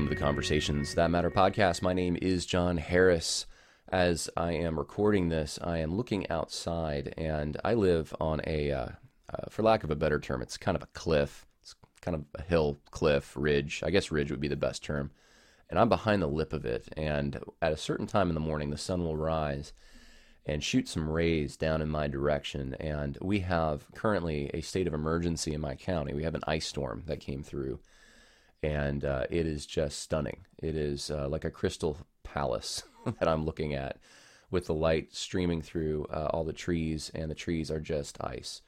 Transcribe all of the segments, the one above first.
Welcome to the Conversations That Matter podcast. My name is John Harris. As I am recording this, I am looking outside, and I live on a, uh, uh, for lack of a better term, it's kind of a cliff. It's kind of a hill, cliff, ridge. I guess ridge would be the best term. And I'm behind the lip of it. And at a certain time in the morning, the sun will rise and shoot some rays down in my direction. And we have currently a state of emergency in my county. We have an ice storm that came through and uh, it is just stunning. It is uh, like a crystal palace that I'm looking at, with the light streaming through uh, all the trees, and the trees are just ice.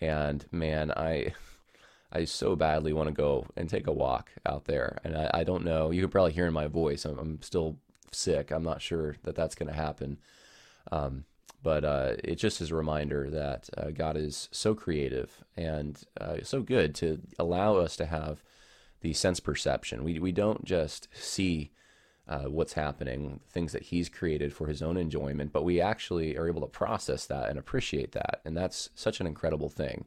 And man, I I so badly want to go and take a walk out there, and I, I don't know. You can probably hear in my voice. I'm, I'm still sick. I'm not sure that that's going to happen. Um, but uh, it just is a reminder that uh, God is so creative and uh, so good to allow us to have the sense perception. We, we don't just see uh, what's happening, things that he's created for his own enjoyment, but we actually are able to process that and appreciate that. And that's such an incredible thing.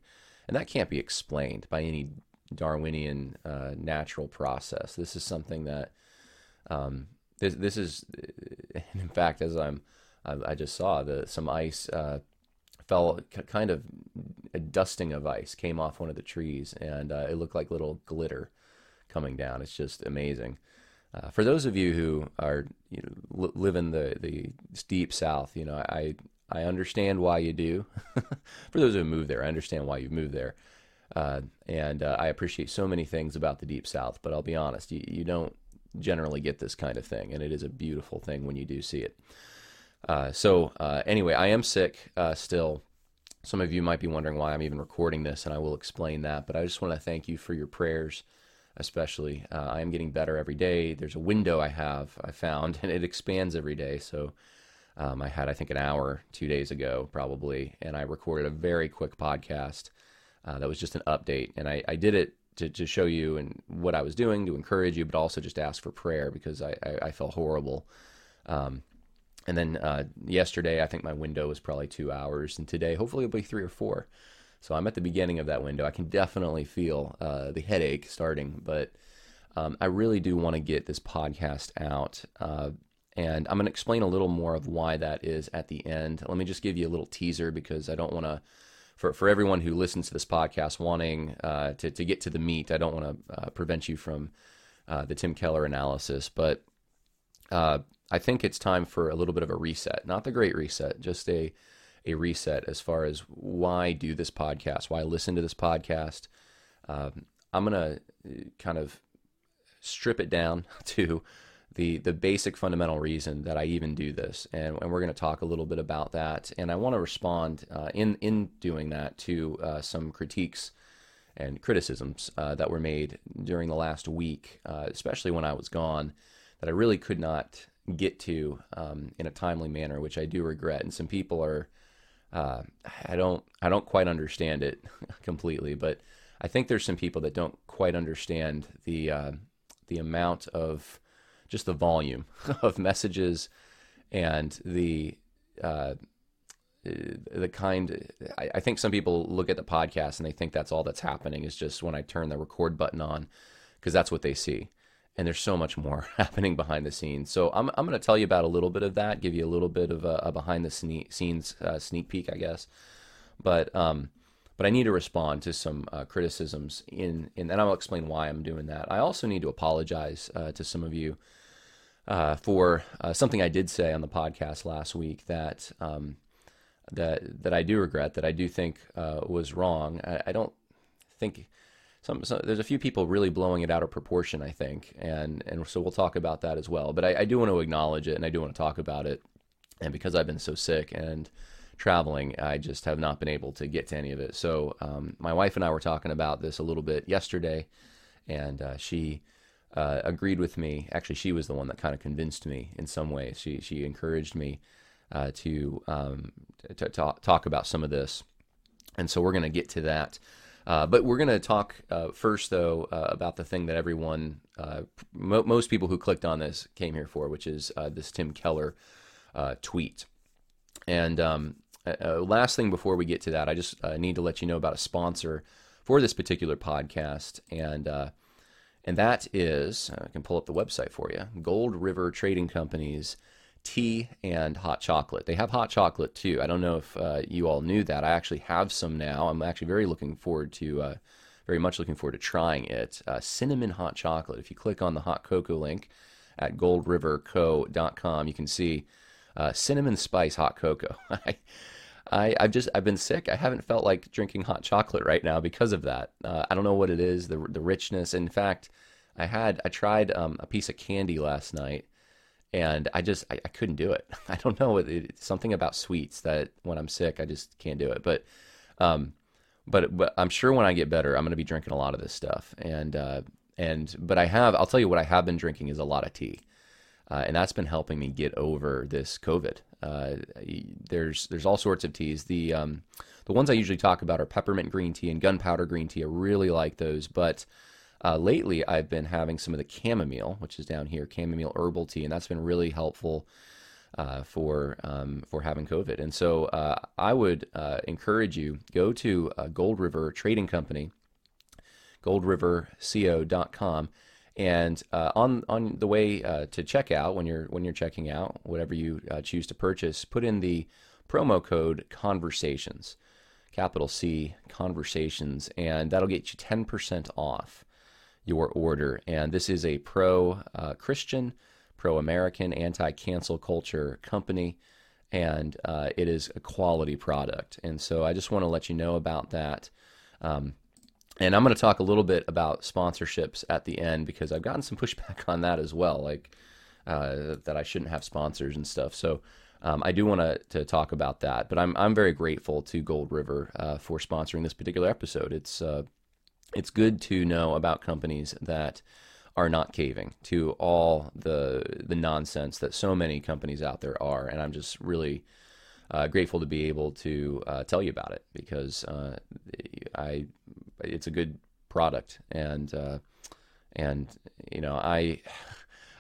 And that can't be explained by any Darwinian uh, natural process. This is something that, um, this, this is, in fact, as I'm, I, I just saw the some ice uh, fell, kind of a dusting of ice came off one of the trees, and uh, it looked like little glitter coming down. It's just amazing. Uh, for those of you who are you know, live in the the deep south, you know I I understand why you do. for those who move there, I understand why you moved there, uh, and uh, I appreciate so many things about the deep south. But I'll be honest, you, you don't generally get this kind of thing, and it is a beautiful thing when you do see it. Uh, so uh, anyway, I am sick uh, still. Some of you might be wondering why I'm even recording this, and I will explain that. But I just want to thank you for your prayers especially. Uh, I am getting better every day. There's a window I have, I found, and it expands every day. So um, I had, I think, an hour two days ago, probably, and I recorded a very quick podcast uh, that was just an update. And I, I did it to, to, show you and what I was doing, to encourage you, but also just ask for prayer because I, I, I felt horrible. Um, and then uh, yesterday, I think my window was probably two hours, and today, hopefully, it'll be three or four. So I'm at the beginning of that window. I can definitely feel uh, the headache starting, but um, I really do want to get this podcast out. Uh, and I'm going to explain a little more of why that is at the end. Let me just give you a little teaser because I don't want to, for, for everyone who listens to this podcast wanting uh, to, to get to the meat, I don't want to uh, prevent you from uh, the Tim Keller analysis. But uh, I think it's time for a little bit of a reset. Not the great reset, just a a reset as far as why do this podcast, why listen to this podcast. Um, I'm gonna uh, kind of strip it down to the the basic fundamental reason that I even do this, and, and we're going to talk a little bit about that. And I want to respond uh, in in doing that to uh, some critiques and criticisms uh, that were made during the last week, uh, especially when I was gone, that I really could not get to um, in a timely manner, which I do regret. And some people are uh, I don't I don't quite understand it completely, but I think there's some people that don't quite understand the uh, the amount of just the volume of messages and the uh, the kind. I, I, think some people look at the podcast and they think that's all that's happening is just when I turn the record button on because that's what they see and there's so much more happening behind the scenes. So I'm I'm going to tell you about a little bit of that, give you a little bit of a, a behind the scenes uh, sneak peek, I guess. But um, but I need to respond to some uh, criticisms in, in, and I'll explain why I'm doing that. I also need to apologize uh, to some of you uh, for uh, something I did say on the podcast last week that um, that that I do regret, that I do think uh, was wrong. I, I don't think some, some, there's a few people really blowing it out of proportion, I think, and and so we'll talk about that as well. But I, I do want to acknowledge it, and I do want to talk about it. And because I've been so sick and traveling, I just have not been able to get to any of it. So um, my wife and I were talking about this a little bit yesterday, and uh, she uh, agreed with me. Actually, she was the one that kind of convinced me in some ways. She she encouraged me uh, to, um, to, to talk about some of this, and so we're going to get to that. Uh, but we're going to talk uh, first, though, uh, about the thing that everyone, uh, mo- most people who clicked on this came here for, which is uh, this Tim Keller tweet. And um, last thing before we get to that, I just need to let you know about a sponsor for this particular podcast. And and And that is, I can pull up the website for you Gold River Trading Company's tea and hot chocolate. They have hot chocolate too. I don't know if uh, you all knew that. I actually have some now. I'm actually very looking forward to, uh, very much looking forward to trying it. Uh, cinnamon hot chocolate. If you click on the hot cocoa link at goldriverco.com, you can see uh, cinnamon spice hot cocoa. I, I've just I've been sick. I haven't felt like drinking hot chocolate right now because of that. Uh, I don't know what it is, the the richness. In fact, I had I tried um, a piece of candy last night, and I just I, I couldn't do it. I don't know it, it's something about sweets that when I'm sick I just can't do it. But um, but but I'm sure when I get better I'm going to be drinking a lot of this stuff. And uh, and but I have I'll tell you what I have been drinking is a lot of tea. Uh, and that's been helping me get over this COVID. Uh, there's there's all sorts of teas. The um, the ones I usually talk about are peppermint green tea and gunpowder green tea. I really like those, but uh, lately I've been having some of the chamomile, which is down here, chamomile herbal tea, and that's been really helpful uh, for um, for having COVID. And so uh, I would uh, encourage you go to Gold River Trading Company, goldriverco.com and uh, on on the way uh, to checkout, when you're when you're checking out whatever you uh, choose to purchase, put in the promo code conversations, capital C conversations, and that'll get you ten percent off your order. And this is a pro uh, Christian, pro American, anti cancel culture company, and uh, it is a quality product. And so I just want to let you know about that. Um, and I'm going to talk a little bit about sponsorships at the end because I've gotten some pushback on that as well, like uh, that I shouldn't have sponsors and stuff. So um, I do want to, to talk about that. But I'm I'm very grateful to Gold River uh, for sponsoring this particular episode. It's uh, it's good to know about companies that are not caving to all the the nonsense that so many companies out there are, and I'm just really uh, grateful to be able to uh, tell you about it because uh, I it's a good product and uh, and you know I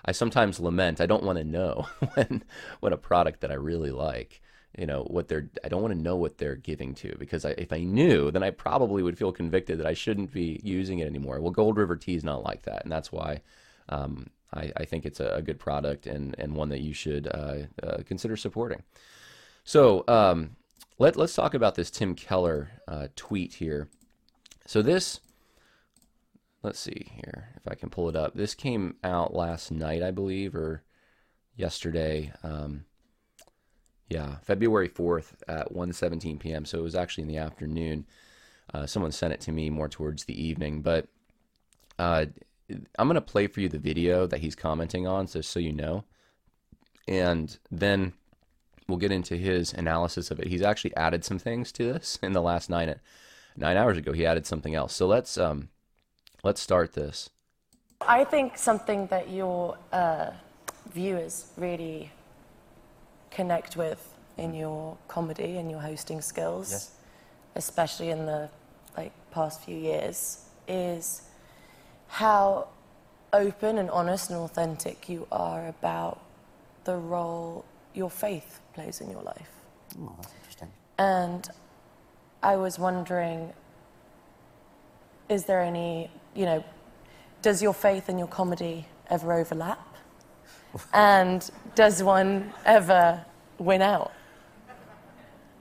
I sometimes lament I don't want to know when when a product that I really like you know what they're I don't want to know what they're giving to because I, if I knew then I probably would feel convicted that I shouldn't be using it anymore. Well, Gold River Tea is not like that, and that's why um, I, I, think it's a, good product and and one that you should uh, uh, consider supporting. So um, let let's talk about this Tim Keller uh, tweet here. So this, let's see here if I can pull it up. This came out last night, I believe, or yesterday. Um, yeah, February 4th at 1:17 p.m. So it was actually in the afternoon. Uh, someone sent it to me more towards the evening, but uh, I'm gonna play for you the video that he's commenting on, so so you know, and then we'll get into his analysis of it. He's actually added some things to this in the last nine nine hours ago he added something else. So let's um, let's start this. I think something that your uh, viewers really connect with in your comedy and your hosting skills, yes. especially in the like past few years, is how open and honest and authentic you are about the role your faith plays in your life. Oh, that's interesting. And I was wondering is there any, you know, does your faith and your comedy ever overlap? And does one ever win out?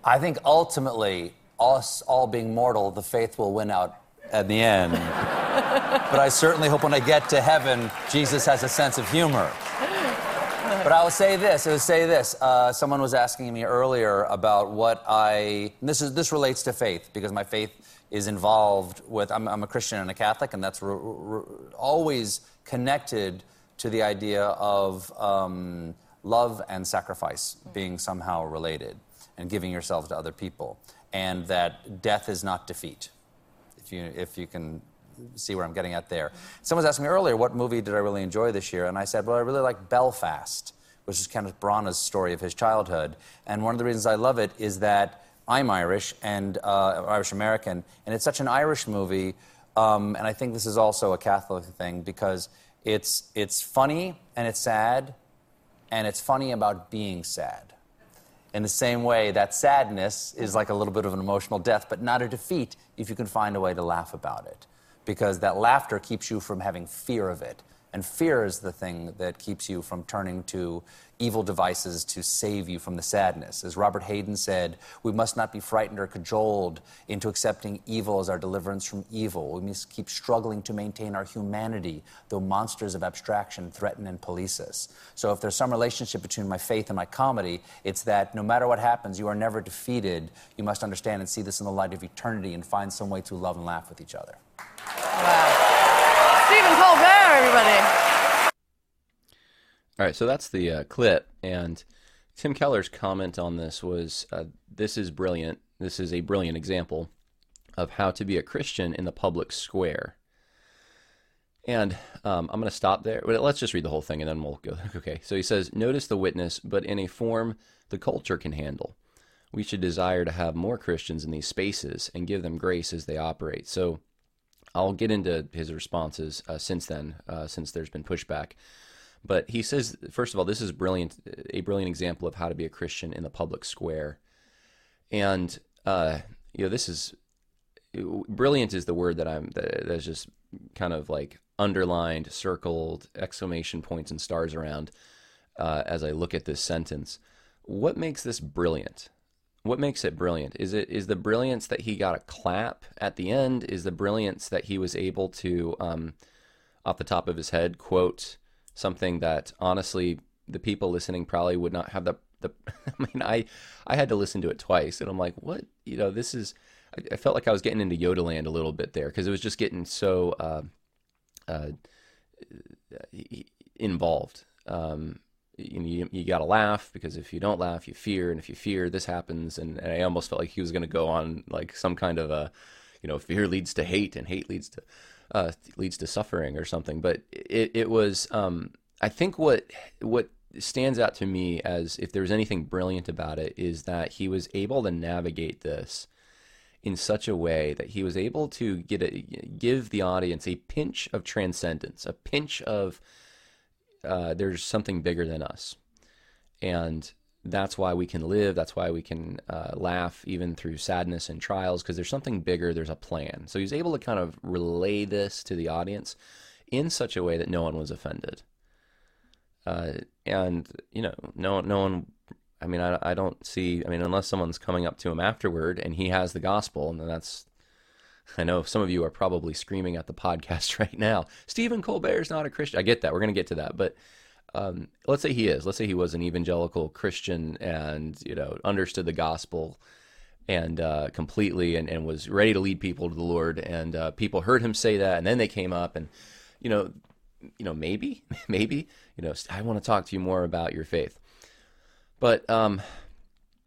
I think ultimately, us all being mortal, the faith will win out at the end. but I certainly hope when I get to heaven, Jesus has a sense of humor. But I will say this. I will say this. Uh, someone was asking me earlier about what I. This is this relates to faith because my faith is involved with. I'm, I'm a Christian and a Catholic, and that's re, re, always connected to the idea of um, love and sacrifice being somehow related, and giving yourself to other people, and that death is not defeat. If you if you can see where I'm getting at there. Someone was asking me earlier, what movie did I really enjoy this year? And I said, well, I really like Belfast which is Kenneth Branagh's story of his childhood. And one of the reasons I love it is that I'm Irish and uh, Irish American, and it's such an Irish movie. Um, and I think this is also a Catholic thing because it's it's funny and it's sad, and it's funny about being sad. In the same way, that sadness is like a little bit of an emotional death, but not a defeat if you can find a way to laugh about it because that laughter keeps you from having fear of it. And fear is the thing that keeps you from turning to evil devices to save you from the sadness. As Robert Hayden said, we must not be frightened or cajoled into accepting evil as our deliverance from evil. We must keep struggling to maintain our humanity, though monsters of abstraction threaten and police us. So, if there's some relationship between my faith and my comedy, it's that no matter what happens, you are never defeated. You must understand and see this in the light of eternity and find some way to love and laugh with each other. Wow. Stephen Colbert, everybody. All right, so that's the uh, clip, and Tim Keller's comment on this was, uh, "This is brilliant. This is a brilliant example of how to be a Christian in the public square." And um, I'm going to stop there. But let's just read the whole thing, and then we'll go. Okay, so he says, "Notice the witness, but in a form the culture can handle. We should desire to have more Christians in these spaces and give them grace as they operate." So. I'll get into his responses uh, since then, uh, since there's been pushback. But he says, first of all, this is brilliant, a brilliant example of how to be a Christian in the public square. And uh, you know, this is brilliant is the word that I'm that, that's just kind of like underlined, circled, exclamation points and stars around uh, as I look at this sentence. What makes this brilliant? What makes it brilliant? Is it is the brilliance that he got a clap at the end? Is the brilliance that he was able to, um, off the top of his head, quote something that honestly the people listening probably would not have the the I mean I I had to listen to it twice and I'm like what you know this is I, I felt like I was getting into Yoda land a little bit there because it was just getting so uh, uh, involved um, you, you, got to laugh because if you don't laugh you fear and if you fear this happens and, and I almost felt like he was going to go on like some kind of a you know fear leads to hate and hate leads to uh, leads to suffering or something. But it, it was, um, I think what what stands out to me as if there was anything brilliant about it is that he was able to navigate this in such a way that he was able to get a, give the audience a pinch of transcendence, a pinch of uh, there's something bigger than us, and that's why we can live. That's why we can uh, laugh even through sadness and trials because there's something bigger. There's a plan. So he's able to kind of relay this to the audience in such a way that no one was offended. Uh, and you know, no, no one. I mean, I, I don't see. I mean, unless someone's coming up to him afterward and he has the gospel, and then that's. I know some of you are probably screaming at the podcast right now. Stephen Colbert is not a Christian. I get that. We're going to get to that, but um, let's say he is. Let's say he was an evangelical Christian and you know understood the gospel and uh, completely and, and was ready to lead people to the Lord. And uh, people heard him say that, and then they came up and you know, you know maybe maybe you know I want to talk to you more about your faith. But um,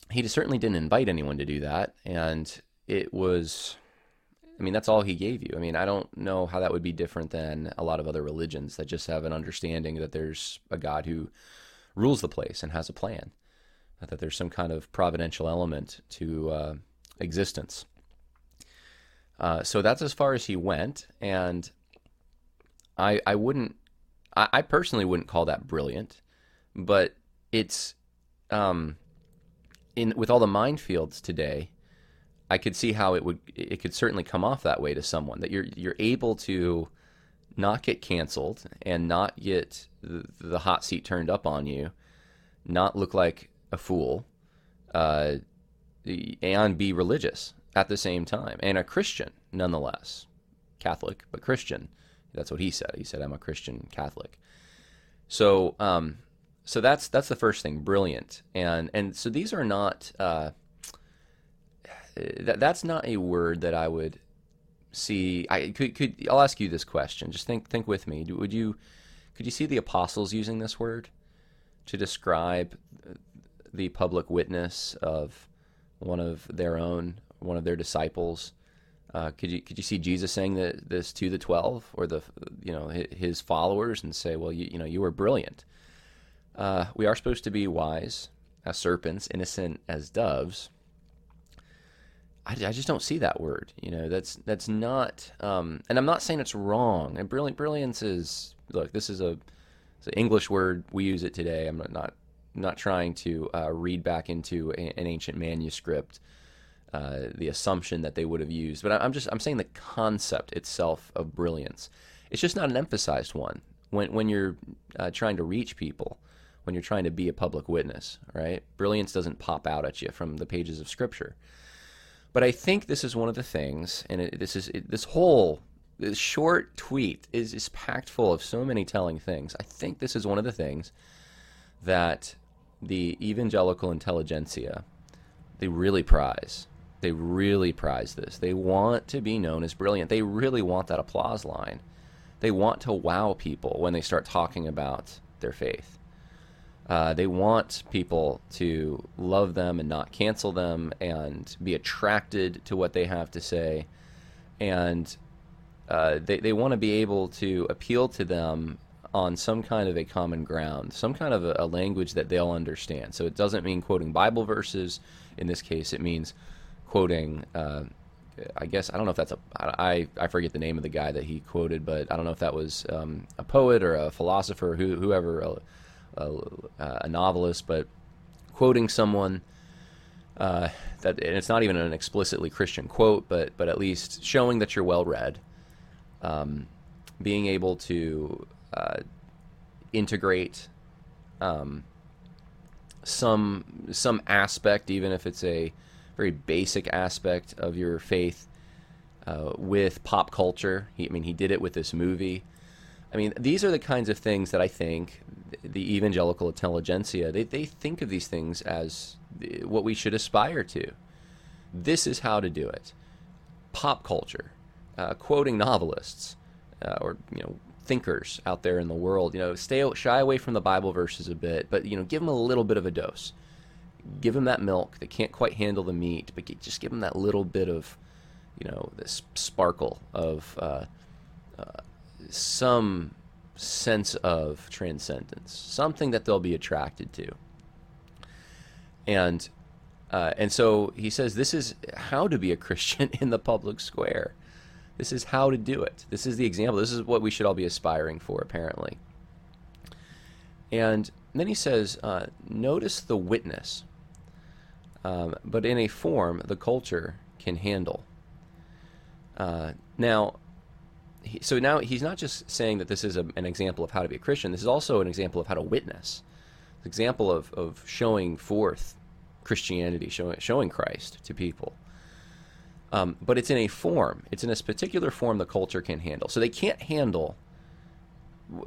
he certainly didn't invite anyone to do that, and it was I mean, that's all he gave you. I mean, I don't know how that would be different than a lot of other religions that just have an understanding that there's a God who rules the place and has a plan, that there's some kind of providential element to uh, existence. Uh, so that's as far as he went, and I I wouldn't I, I personally wouldn't call that brilliant, but it's um in with all the minefields today I could see how it would it could certainly come off that way to someone that you're you're able to not get canceled and not get the, the hot seat turned up on you, not look like a fool, uh, and be religious at the same time and a Christian nonetheless, Catholic but Christian. That's what he said. He said I'm a Christian Catholic. So um, so that's that's the first thing. Brilliant and and so these are not. Uh, that that's not a word that I would see. I could could I'll ask you this question. Just think think with me. Would you could you see the apostles using this word to describe the public witness of one of their own, one of their disciples? Uh, could you could you see Jesus saying that, this to the twelve or the you know his followers and say, well, you, you know, you were brilliant. Uh, we are supposed to be wise as serpents, innocent as doves. I, I, just don't see that word. You know, that's that's not. Um, and I'm not saying it's wrong. And brilliant brilliance is look. This is a it's an English word. We use it today. I'm not not, not trying to uh, read back into a, an ancient manuscript uh, the assumption that they would have used. But I, I'm just I'm saying the concept itself of brilliance. It's just not an emphasized one when when you're uh, trying to reach people, when you're trying to be a public witness. Right? Brilliance doesn't pop out at you from the pages of Scripture. But I think this is one of the things, and it, this is it, this whole this short tweet is, is packed full of so many telling things. I think this is one of the things that the evangelical intelligentsia they really prize. They really prize this. They want to be known as brilliant. They really want that applause line. They want to wow people when they start talking about their faith. Uh, they want people to love them and not cancel them and be attracted to what they have to say. And uh, they, they want to be able to appeal to them on some kind of a common ground, some kind of a, a, language that they'll understand. So it doesn't mean quoting Bible verses. In this case, it means quoting. Uh, I guess I don't know if that's a I I forget the name of the guy that he quoted, but I don't know if that was um, a poet or a philosopher, who, whoever, a, a, novelist, but quoting someone. Uh, that and it's not even an explicitly Christian quote, but but at least showing that you're well read um, being able to uh, integrate um, some some aspect, even if it's a very basic aspect of your faith, uh, with pop culture. He, I mean, he did it with this movie. I mean, these are the kinds of things that I think the evangelical intelligentsia they, they think of these things as what we should aspire to. This is how to do it. Pop culture uh, quoting novelists uh, or you know thinkers out there in the world. You know, stay shy away from the Bible verses a bit, but you know, give them a little bit of a dose. Give them that milk. They can't quite handle the meat, but just give them that little bit of, you know, this sparkle of uh, uh, some sense of transcendence, something that they'll be attracted to. And uh, and so he says this is how to be a Christian in the public square. This is how to do it. This is the example. This is what we should all be aspiring for, apparently. And then he says, uh, notice the witness, um, but in a form the culture can handle. Uh, now, he, so now he's not just saying that this is a, an example of how to be a Christian. This is also an example of how to witness. An example of, of showing forth Christianity, showing, showing Christ to people. Um, but it's in a form. It's in a particular form the culture can handle. So they can't handle.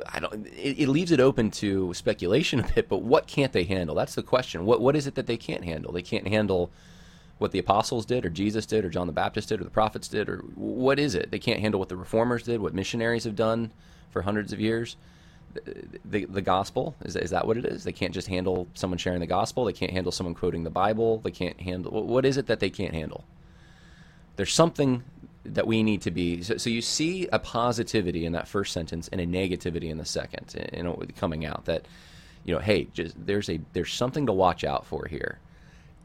I don't. It, it, leaves it open to speculation a bit. But what can't they handle? That's the question. What What is it that they can't handle? They can't handle what the apostles did, or Jesus did, or John the Baptist did, or the prophets did, or what is it? They can't handle what the reformers did, what missionaries have done for hundreds of years. The, the, the gospel is, is that what it is? They can't just handle someone sharing the gospel. They can't handle someone quoting the Bible. They can't handle what is it that they can't handle? There's something that we need to be. So, so, you see a positivity in that first sentence and a negativity in the second, you know, coming out that, you know, hey, just there's a there's something to watch out for here,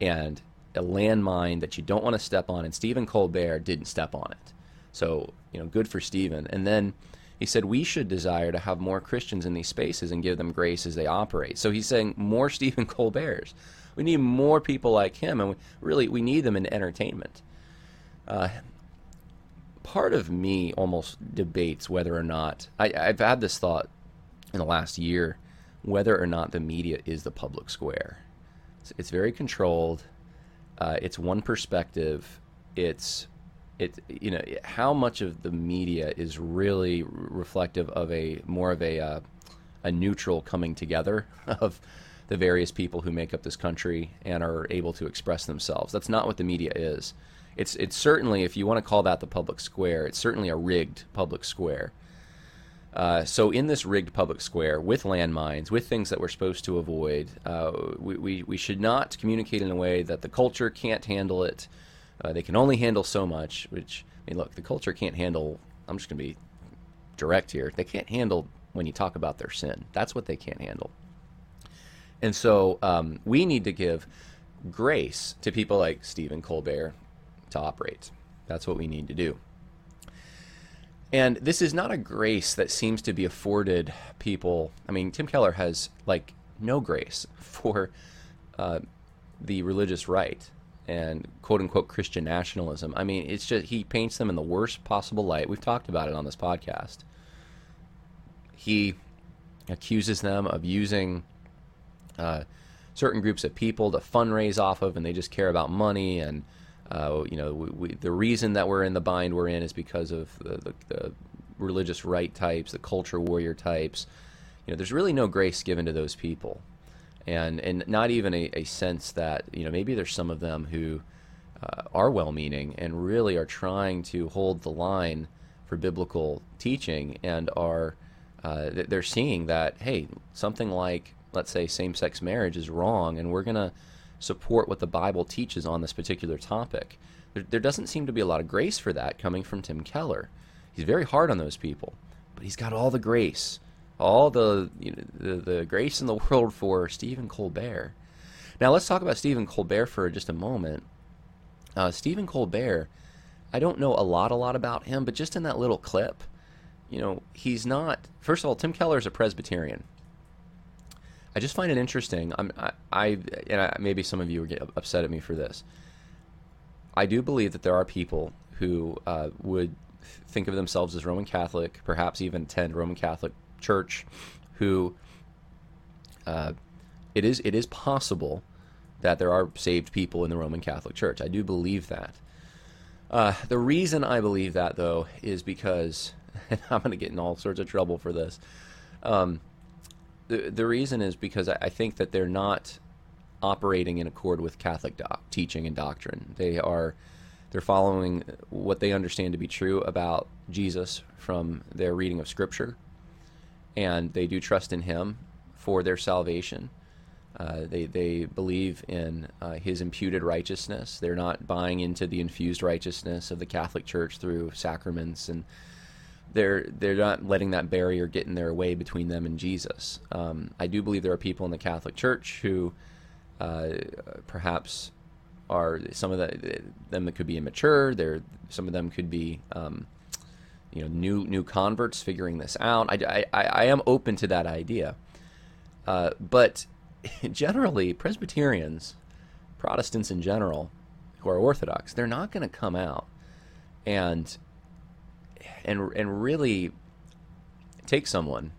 and a landmine that you don't want to step on. And Stephen Colbert didn't step on it, so you know, good for Stephen. And then he said we should desire to have more Christians in these spaces and give them grace as they operate. So he's saying more Stephen Colbert's. We need more people like him, and we, really we need them in entertainment. Uh, part of me almost debates whether or not I, I've had this thought in the last year whether or not the media is the public square. It's, it's very controlled. Uh, it's one perspective. It's it you know how much of the media is really reflective of a more of a uh, a neutral coming together of the various people who make up this country and are able to express themselves. That's not what the media is it's it's certainly if you want to call that the public square, it's certainly a rigged public square. Uh, so in this rigged public square with landmines, with things that we're supposed to avoid, uh, we, we, we should not communicate in a way that the culture can't handle it. Uh, they can only handle so much. Which I mean, look, the culture can't handle. I'm just going to be direct here. They can't handle when you talk about their sin. That's what they can't handle. And so um, we need to give grace to people like Stephen Colbert, to operate. That's what we need to do. And this is not a grace that seems to be afforded people. I mean, Tim Keller has like no grace for uh, the religious right and quote unquote Christian nationalism. I mean, it's just he paints them in the worst possible light. We've talked about it on this podcast. He accuses them of using uh, certain groups of people to fundraise off of, and they just care about money. And uh, you know, we, we, the reason that we're in the bind we're in is because of the, the, the religious right types, the culture warrior types. You know, there's really no grace given to those people and and not even a, a sense that you know maybe there's some of them who uh, are well-meaning and really are trying to hold the line for biblical teaching and are uh, they're seeing that hey something like let's say same-sex marriage is wrong and we're to support what the bible teaches on this particular topic there, there doesn't seem to be a lot of grace for that coming from tim keller he's very hard on those people but he's got all the grace all the, you know, the the grace in the world for Stephen Colbert. Now let's talk about Stephen Colbert for just a moment. Uh, Stephen Colbert, I don't know a lot a lot about him, but just in that little clip, you know, he's not. First of all, Tim Keller is a Presbyterian. I just find it interesting. I'm, I, I and I, maybe some of you get upset at me for this. I do believe that there are people who uh, would think of themselves as Roman Catholic, perhaps even attend Roman Catholic church who uh, it is it is possible that there are saved people in the Roman Catholic Church. I do believe that. Uh, the reason I believe that, though, is because I'm going to get in all sorts of trouble for this. Um, the the reason is because I, I, think that they're not operating in accord with Catholic doc- teaching and doctrine. They are they're following what they understand to be true about Jesus from their reading of Scripture and they do trust in Him for their salvation. Uh, they they believe in uh, His imputed righteousness. They're not buying into the infused righteousness of the Catholic Church through sacraments, and they're they're not letting that barrier get in their way between them and Jesus. Um, I do believe there are people in the Catholic Church who uh, perhaps are some of the, them that could be immature. There, some of them could be. Um, you know new new converts figuring this out. I, I, I am open to that idea, uh, but generally Presbyterians, Protestants in general, who are Orthodox, they're not going to come out and and and really take someone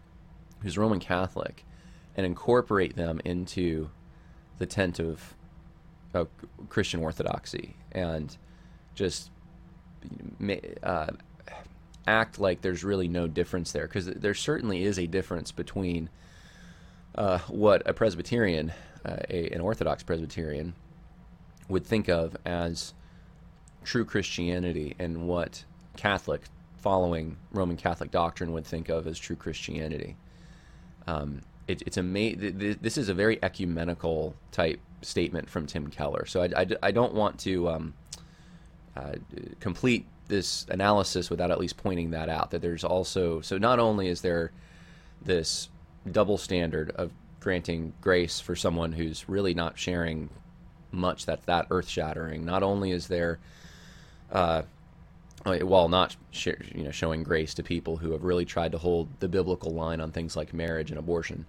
who's Roman Catholic and incorporate them into the tent of, of Christian Orthodoxy and just uh, act like there's really no difference there. Because there certainly is a difference between uh, what a Presbyterian, uh, a, an Orthodox Presbyterian, would think of as true Christianity and what Catholic, following Roman Catholic doctrine, would think of as true Christianity. Um, it, it's ama- This is a very ecumenical type statement from Tim Keller. So I, I, I don't want to um, uh, complete this analysis without at least pointing that out that there's also so not only is there this double standard of granting grace for someone who's really not sharing much that's that earth shattering not only is there uh, while not sh- you know showing grace to people who have really tried to hold the biblical line on things like marriage and abortion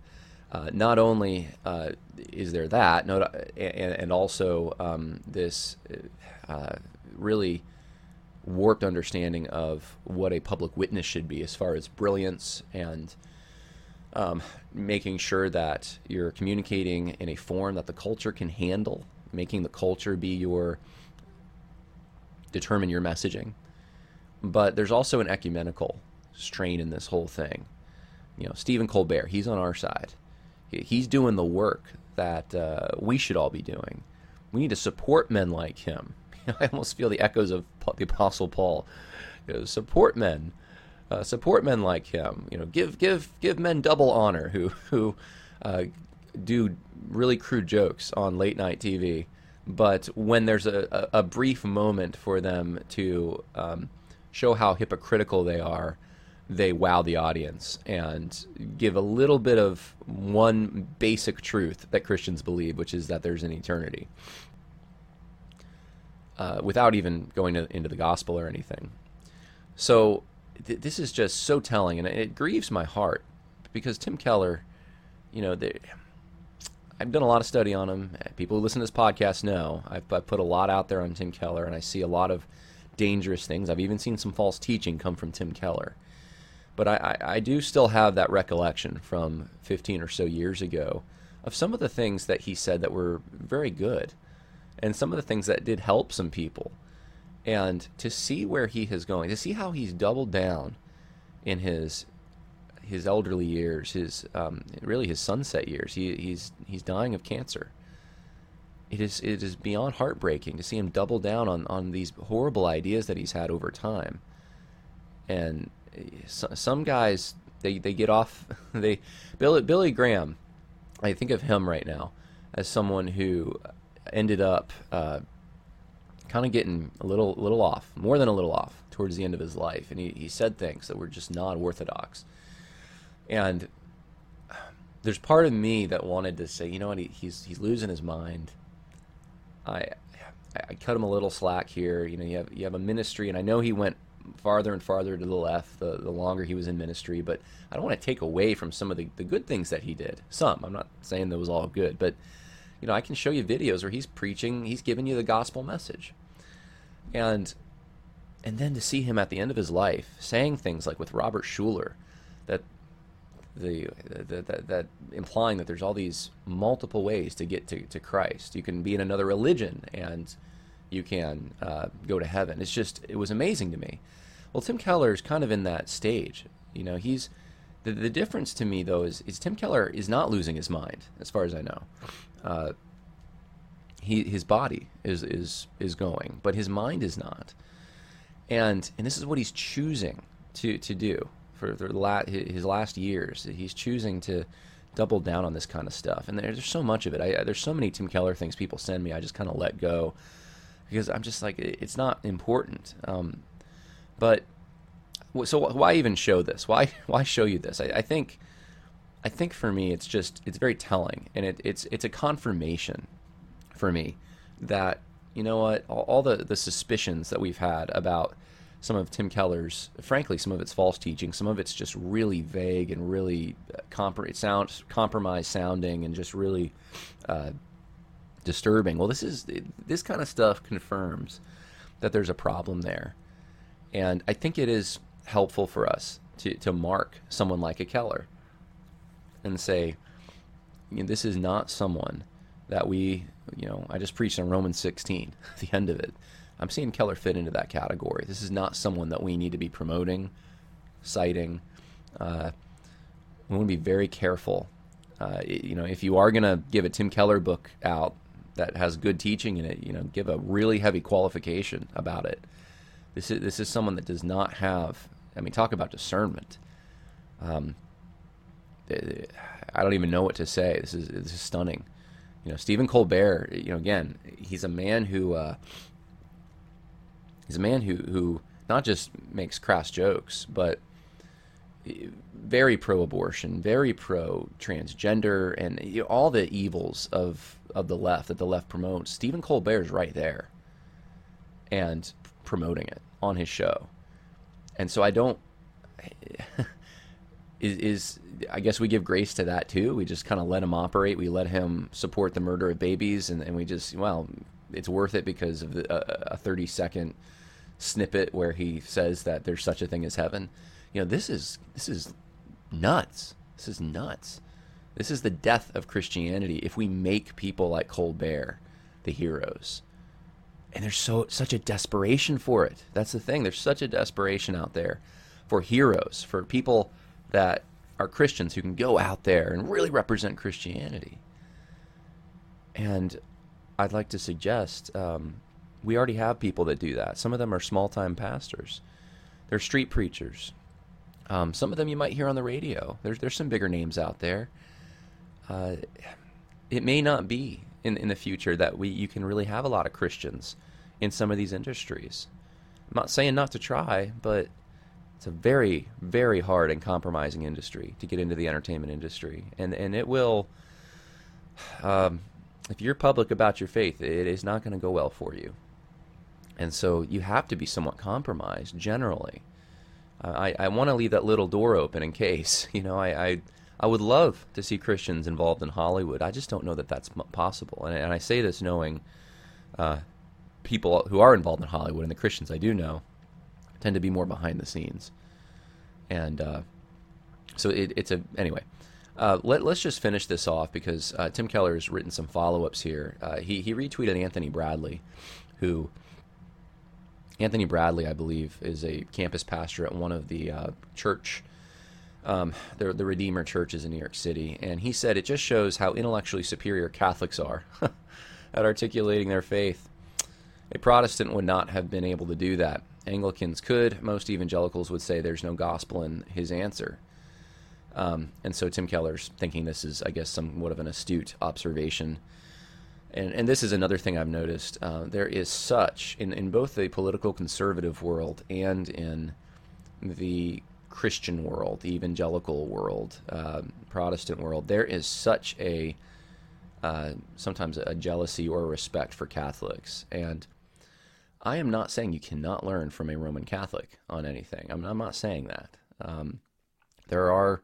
uh, not only uh, is there that, no, and, and also um, this uh, really warped understanding of what a public witness should be as far as brilliance and um, making sure that you're communicating in a form that the culture can handle, making the culture be your determine your messaging. But there's also an ecumenical strain in this whole thing. You know, Stephen Colbert, he's on our side. He's doing the work that uh, we should all be doing. We need to support men like him I almost feel the echoes of the Apostle Paul. You know, support men, uh, support men like him. You know, give give give men double honor who who uh, do really crude jokes on late night TV. But when there's a, a, a brief moment for them to um, show how hypocritical they are, they wow the audience and give a little bit of one basic truth that Christians believe, which is that there's an eternity uh, without even going to, into the gospel or anything. So th- this is just so telling, and it grieves my heart because Tim Keller, you know, they, I've done a lot of study on him. People who listen to this podcast know I've, I've put a lot out there on Tim Keller, and I see a lot of dangerous things. I've even seen some false teaching come from Tim Keller. But I, I, I do still have that recollection from 15 or so years ago of some of the things that he said that were very good and some of the things that did help some people. And to see where he is going, to see how he's doubled down in his his elderly years, his um, really his sunset years. He, he's he's dying of cancer. It is it is beyond heartbreaking to see him double down on, on these horrible ideas that he's had over time. And eh, so, some guys they, they get off they Billy Billy Graham. I think of him right now as someone who ended up uh, kind of getting a little little off, more than a little off towards the end of his life, and he, he said things that were just not orthodox. And there's part of me that wanted to say, you know what, he, he's he's losing his mind. I I cut him a little slack here. You know, you have you have a ministry, and I know he went farther and farther to the left the, the longer he was in ministry, but I don't want to take away from some of the, the good things that he did. Some, I'm not saying that was all good, but you know, I can show you videos where he's preaching, he's giving you the gospel message. And and then to see him at the end of his life saying things like with Robert Schuller the, the, the, that implying that there's all these multiple ways to get to, to Christ. You can be in another religion and you can uh, go to heaven. It's just it was amazing to me. Well, Tim Keller is kind of in that stage. You know, he's the, the difference to me though is, is Tim Keller is not losing his mind, as far as I know. Uh, he his body is is is going, but his mind is not. And and this is what he's choosing to to do for the la- his last years. He's choosing to double down on this kind of stuff. And there's so much of it. I, there's so many Tim Keller things people send me. I just kind of let go because I'm just like it's not important. Um, but so why even show this? Why why show you this? I, I, think I think for me it's just it's very telling, and it, it's it's a confirmation for me that you know what all, all the the suspicions that we've had about some of Tim Keller's, frankly, some of it's false teaching, some of it's just really vague and really uh, compr- it sounds compromised sounding and just really uh, disturbing. Well, this is this kind of stuff confirms that there's a problem there, and I think it is helpful for us to to mark someone like a Keller and say, you know, this is not someone that we, you know, I just preached on Romans 16, the end of it I'm seeing Keller fit into that category. This is not someone that we need to be promoting, citing. Uh, we want to be very careful. Uh, you know, if you are going to give a Tim Keller book out that has good teaching in it, you know, give a really heavy qualification about it. This is this is someone that does not have. I mean, talk about discernment. Um, I don't even know what to say. This is this is stunning. You know, Stephen Colbert. You know, again, he's a man who. Uh, he's a man who who not just makes crass jokes, but eh, very pro-abortion, very pro-transgender, and you know, all the evils of of the left that the left promotes. Stephen Colbert is right there, and promoting it on his show, and so I don't. is, is I guess we give grace to that too. We just kind of let him operate. We let him support the murder of babies, and, and we just well, it's worth it because of the, a thirty second snippet where he says that there's such a thing as heaven. You know, this is this is nuts. This is nuts. This is the death of Christianity if we make people like Colbert the heroes. And there's so such a desperation for it. That's the thing. There's such a desperation out there for heroes, for people that are Christians who can go out there and really represent Christianity. And I'd like to suggest um, we already have people that do that. Some of them are small time pastors. They're street preachers. Um, some of them you might hear on the radio. There's there's some bigger names out there. Uh, it may not be in in the future that we you can really have a lot of Christians in some of these industries. I'm not saying not to try, but it's a very very hard and compromising industry to get into the entertainment industry, and and it will. Um, if you're public about your faith, it is not going to go well for you. And so you have to be somewhat compromised generally. I, I want to leave that little door open in case. You know, I, I, I would love to see Christians involved in Hollywood. I just don't know that that's possible. And, and I say this knowing uh, people who are involved in Hollywood and the Christians I do know tend to be more behind the scenes. And uh, so it, it's a anyway. Uh, let, us just finish this off because uh, Tim Keller has written some follow ups here. Uh, he, he retweeted Anthony Bradley, who, Anthony Bradley, I believe, is a campus pastor at one of the uh, church, um, the, the Redeemer churches in New York City. And he said it just shows how intellectually superior Catholics are at articulating their faith. A Protestant would not have been able to do that. Anglicans could. Most evangelicals would say there's no gospel in his answer. Um, and so Tim Keller's thinking this is, I guess, somewhat of an astute observation. And, and this is another thing I've noticed. Uh, there is such, in, in both the political conservative world and in the Christian world, the evangelical world, uh, Protestant world, there is such a uh, sometimes a jealousy or a respect for Catholics. And I am not saying you cannot learn from a Roman Catholic on anything. I'm, I'm not saying that. Um, there are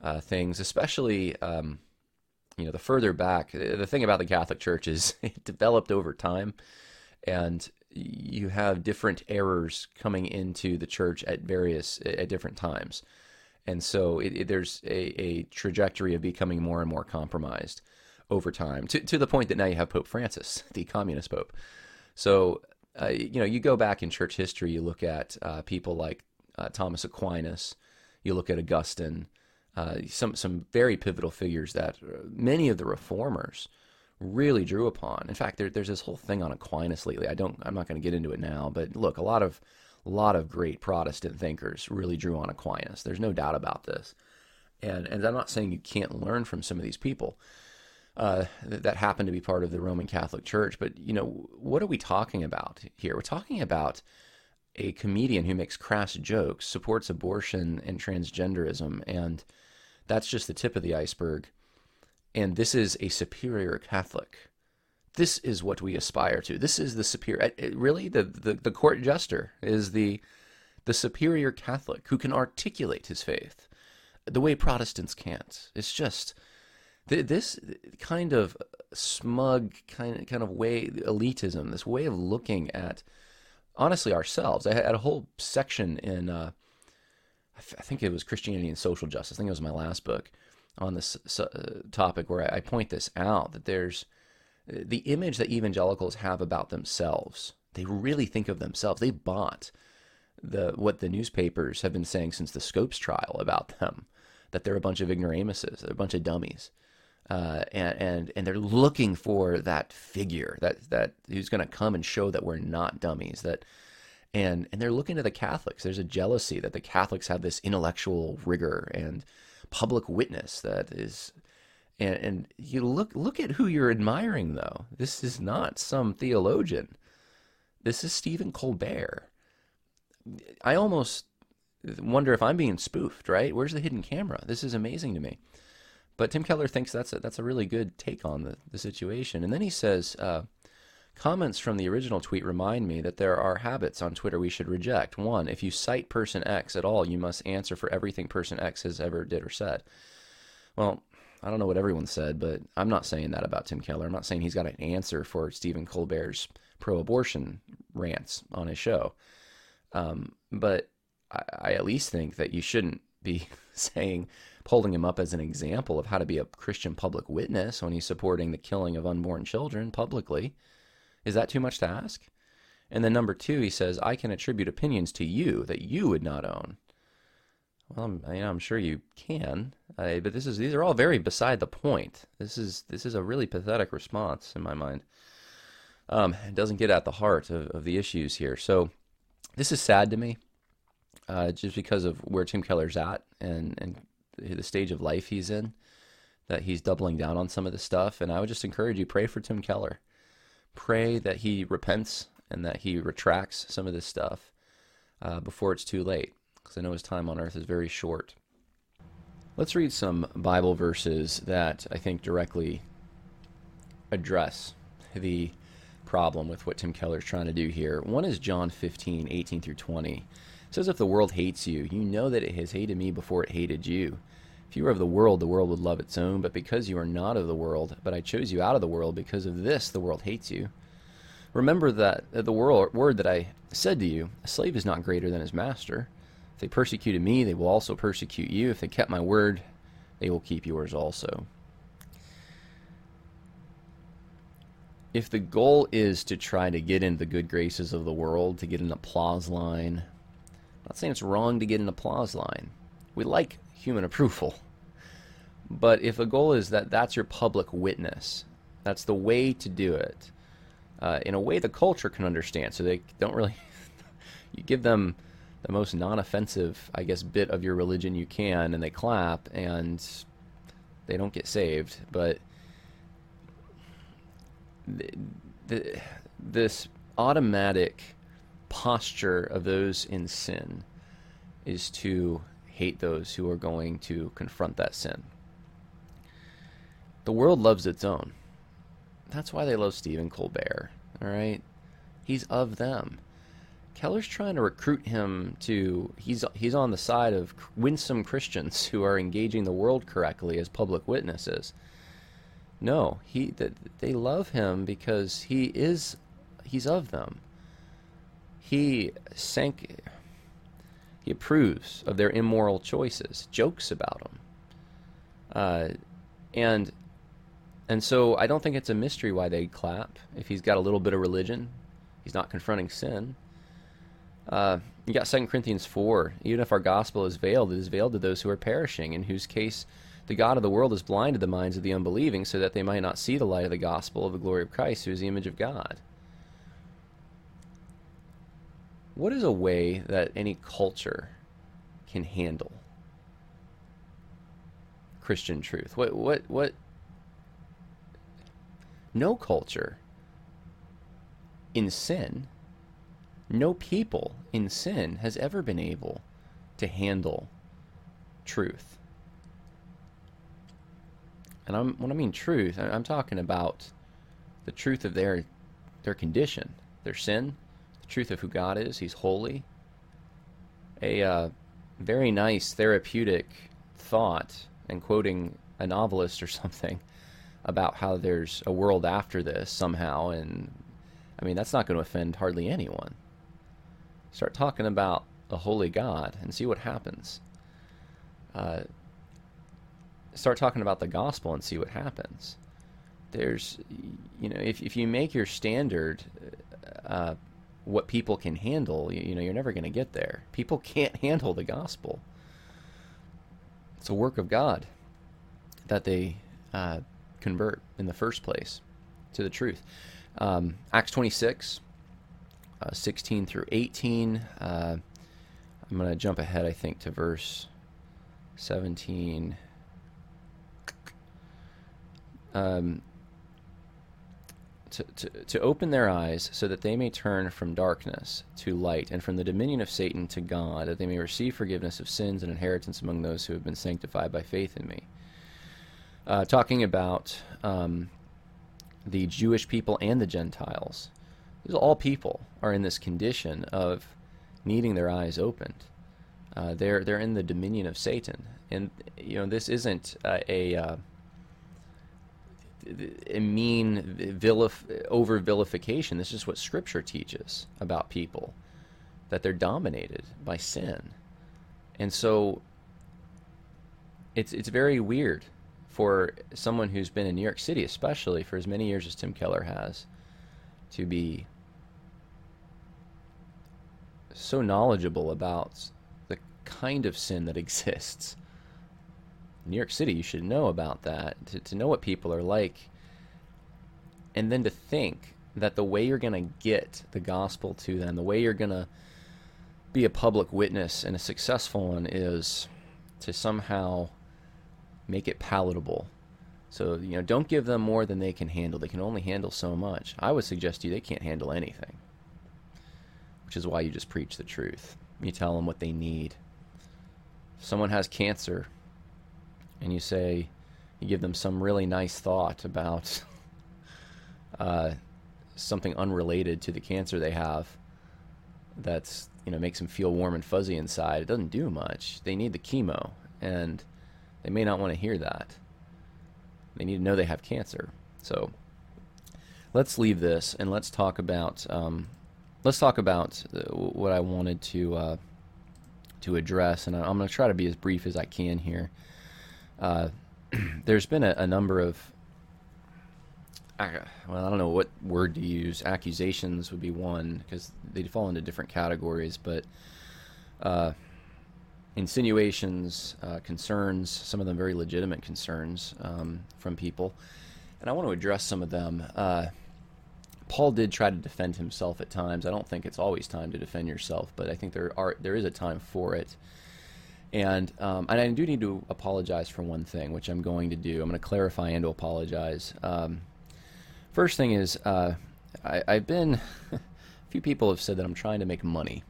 uh, things, especially um, you know the further back. The thing about the Catholic Church is it developed over time, and you have different errors coming into the church at various at different times, and so it, it, there's a, a trajectory of becoming more and more compromised over time to to the point that now you have Pope Francis, the communist pope. So uh, you know you go back in church history, you look at uh, people like uh, Thomas Aquinas, you look at Augustine uh, some some very pivotal figures that uh, many of the reformers really drew upon. In fact, there, there's this whole thing on Aquinas lately. I don't. I'm not going to get into it now, but look, a lot of a lot of great Protestant thinkers really drew on Aquinas. There's no doubt about this. And and I'm not saying you can't learn from some of these people uh, that happen to be part of the Roman Catholic Church, but you know what are we talking about here? We're talking about a comedian who makes crass jokes, supports abortion and transgenderism, and that's just the tip of the iceberg. And this is a superior Catholic. This is what we aspire to. This is the superior. Really, the, the, the court jester is the the superior Catholic who can articulate his faith the way Protestants can't. It's just this kind of smug kind of, kind of way elitism, this way of looking at honestly ourselves. I had a whole section in uh, I think it was Christianity and Social Justice. I think it was my last book on this uh, topic where I point this out that there's uh, the image that evangelicals have about themselves. They really think of themselves. They bought the what the newspapers have been saying since the Scopes trial about them, that they're a bunch of ignoramuses, they're a bunch of dummies, uh, and and and they're looking for that figure that that who's going to come and show that we're not dummies, that and and they're looking to the Catholics. There's a jealousy that the Catholics have this intellectual rigor and public witness that is and, and you look look at who you're admiring though. This is not some theologian. This is Stephen Colbert. I almost wonder if I'm being spoofed, right? Where's the hidden camera? This is amazing to me. But Tim Keller thinks that's a, that's a really good take on the, the situation. And then he says, uh, Comments from the original tweet remind me that there are habits on Twitter we should reject. One, if you cite person X at all, you must answer for everything person X has ever did or said. Well, I don't know what everyone said, but I'm not saying that about Tim Keller. I'm not saying he's got an answer for Stephen Colbert's pro abortion rants on his show. Um, but I, I at least think that you shouldn't be saying, holding him up as an example of how to be a Christian public witness when he's supporting the killing of unborn children publicly. Is that too much to ask? And then number two, he says, I can attribute opinions to you that you would not own. Well, I'm, know, I'm sure you can, but this is these are all very beside the point. This is this is a really pathetic response in my mind. Um, it doesn't get at the heart of, of the issues here. So this is sad to me, uh, just because of where Tim Keller's at and and the stage of life he's in. That he's doubling down on some of this stuff, and I would just encourage you pray for Tim Keller pray that he repents and that he retracts some of this stuff uh, before it's too late, because I know his time on earth is very short. Let's read some Bible verses that I think directly address the problem with what Tim Keller is trying to do here. One is John 15, 18 through 20. It says, If the world hates you, you know that it has hated me before it hated you. If you were of the world, the world would love its own, but because you are not of the world, but I chose you out of the world, because of this the world hates you. Remember that uh, the world, word that I said to you, a slave is not greater than his master. If they persecuted me, they will also persecute you. If they kept my word, they will keep yours also. If the goal is to try to get into the good graces of the world, to get an applause line, I'm not saying it's wrong to get an applause line. We like human approval. But if the goal is that that's your public witness, that's the way to do it, uh, in a way the culture can understand. So they don't really, you give them the most non-offensive, I guess, bit of your religion you can, and they clap, and they don't get saved. But this automatic posture of those in sin is to hate those who are going to confront that sin. The world loves its own. That's why they love Stephen Colbert. All right, he's of them. Keller's trying to recruit him to he's he's on the side of winsome Christians who are engaging the world correctly as public witnesses. No, he they love him because he is he's of them. He sank he approves of their immoral choices, jokes about them. Uh, and and so I don't think it's a mystery why they clap. If he's got a little bit of religion, he's not confronting sin. Uh, you got 2 Corinthians 4. Even if our gospel is veiled, it is veiled to those who are perishing, in whose case the God of the world has blinded the minds of the unbelieving, so that they might not see the light of the gospel of the glory of Christ, who is the image of God. What is a way that any culture can handle Christian truth? What what what no culture in sin, no people in sin has ever been able to handle truth. And I'm, when I mean truth, I'm talking about the truth of their their condition, their sin, truth of who God is. He's holy. A uh, very nice therapeutic thought, and quoting a novelist or something, about how there's a world after this somehow, and I mean that's not going to offend hardly anyone. Start talking about a holy God and see what happens. Uh, start talking about the gospel and see what happens. There's, you know, if if you make your standard uh, what people can handle, you, know, you're never going to get there. People can't handle the gospel. It's a work of God that they uh, convert in the first place to the truth. Um, Acts 26, uh, 16 through 18. Uh, I'm going to jump ahead, I think, to verse 17. Um, to, to, open their eyes so that they may turn from darkness to light and from the dominion of Satan to God, that they may receive forgiveness of sins and inheritance among those who have been sanctified by faith in me uh, talking about um, the Jewish people and the Gentiles. All people are in this condition of needing their eyes opened. Uh, they're they're in the dominion of Satan, and you know this isn't uh, a mean vilif- over vilification. This is what Scripture teaches about people that they're dominated by sin, and so it's it's very weird for someone who's been in New York City, especially for as many years as Tim Keller has, to be so knowledgeable about the kind of sin that exists. New York City, you should know about that, to, to know what people are like, and then to think that the way you're going to get the gospel to them, the way you're going to be a public witness and a successful one is to somehow make it palatable. So, you know, don't give them more than they can handle. They can only handle so much. I would suggest to you they can't handle anything, which is why you just preach the truth. You tell them what they need. If someone has cancer, and you say, you give them some really nice thought about uh, something unrelated to the cancer they have that's, you know, makes them feel warm and fuzzy inside. It doesn't do much. They need the chemo. And They may not want to hear that. They need to know they have cancer. So let's leave this and let's talk about um, let's talk about what I wanted to uh, to address, and I'm going to try to be as brief as I can here. Uh, there's been a, a number of well, I don't know what word to use. Accusations would be one because they fall into different categories, but uh, insinuations, uh, concerns, some of them very legitimate concerns um, from people. And I want to address some of them. Uh, Paul did try to defend himself at times. I don't think it's always time to defend yourself, but I think there are there is a time for it. And um, and I do need to apologize for one thing, which I'm going to do. I'm going to clarify and to apologize. Um, first thing is, uh, I, I've been. a few people have said that I'm trying to make money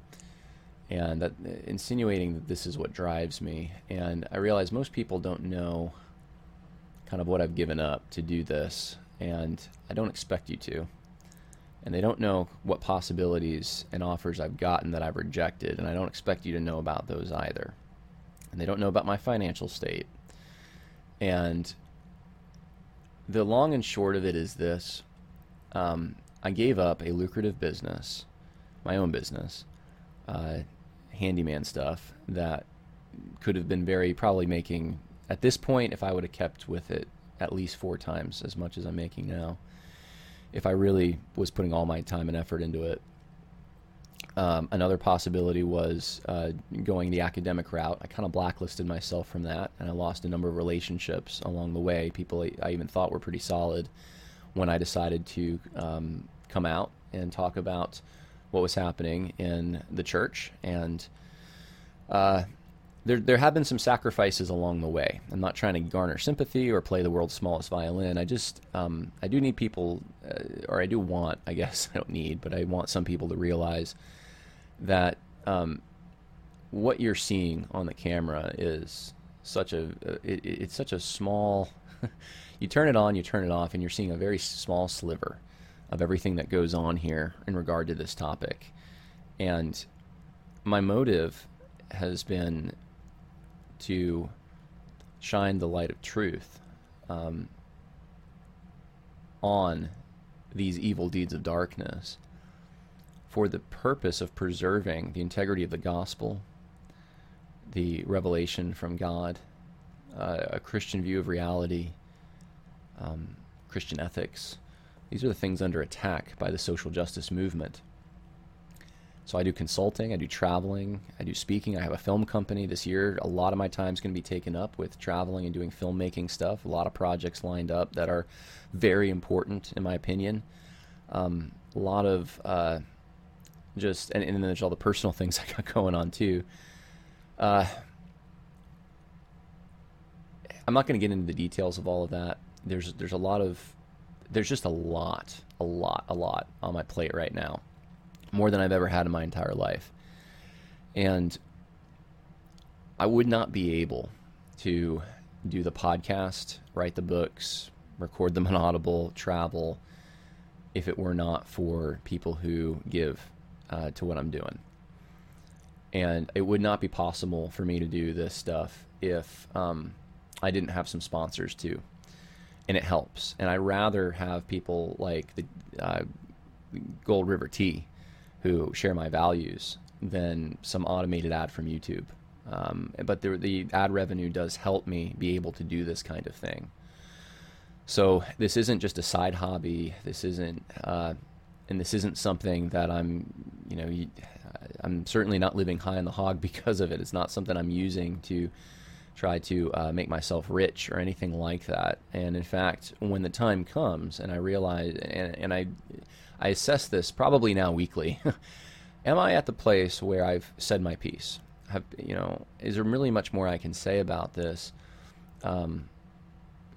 and that insinuating that this is what drives me. And I realize most people don't know kind of what I've given up to do this, and I don't expect you to. And they don't know what possibilities and offers I've gotten that I've rejected, and I don't expect you to know about those either. And they don't know about my financial state. And the long and short of it is this um, I gave up a lucrative business, my own business, uh, handyman stuff that could have been very probably making at this point if I would have kept with it at least four times as much as I'm making now. If I really was putting all my time and effort into it. Um, another possibility was uh, going the academic route. I kind of blacklisted myself from that, and I lost a number of relationships along the way. People I even thought were pretty solid when I decided to um, come out and talk about what was happening in the church, and uh, there there have been some sacrifices along the way. I'm not trying to garner sympathy or play the world's smallest violin. I just um, I do need people, uh, or I do want, I guess I don't need, but I want some people to realize that um, what you're seeing on the camera is such a uh, it, it's such a small. you turn it on, you turn it off, and you're seeing a very small sliver of everything that goes on here in regard to this topic. And my motive has been to shine the light of truth um, on these evil deeds of darkness for the purpose of preserving the integrity of the gospel, the revelation from God, uh, a Christian view of reality, um, Christian ethics, these are the things under attack by the social justice movement. So I do consulting, I do traveling, I do speaking. I have a film company this year. A lot of my time is going to be taken up with traveling and doing filmmaking stuff. A lot of projects lined up that are very important, in my opinion. Um, a lot of uh, just, and, and, then there's all the personal things I got going on too. Uh, I'm not going to get into the details of all of that. There's there's a lot of there's just a lot, a lot, a lot on my plate right now, more than I've ever had in my entire life. And I would not be able to do the podcast, write the books, record them on Audible, travel, if it were not for people who give uh, to what I'm doing. And it would not be possible for me to do this stuff if um, I didn't have some sponsors too and it helps. And I rather have people like the uh, Gold River Tea who share my values than some automated ad from YouTube. Um, but the, the ad revenue does help me be able to do this kind of thing. So this isn't just a side hobby. This isn't, uh, and this isn't something that I'm, you know, I'm certainly not living high on the hog because of it. It's not something I'm using to try to uh, make myself rich or anything like that. And in fact, when the time comes and I realize, and, and I, I assess this probably now weekly, am I at the place where I've said my piece? Have you know? Is there really much more I can say about this? Um,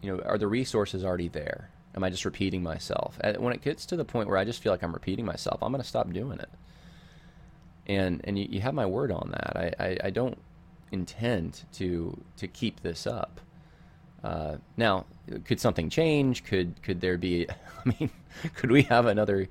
you know, are the resources already there? Am I just repeating myself? When it gets to the point where I just feel like I'm repeating myself, I'm going to stop doing it. And and you, you have my word on that. I, I, I don't intend to to keep this up. Uh, now, could something change? Could could there be? I mean, could we have another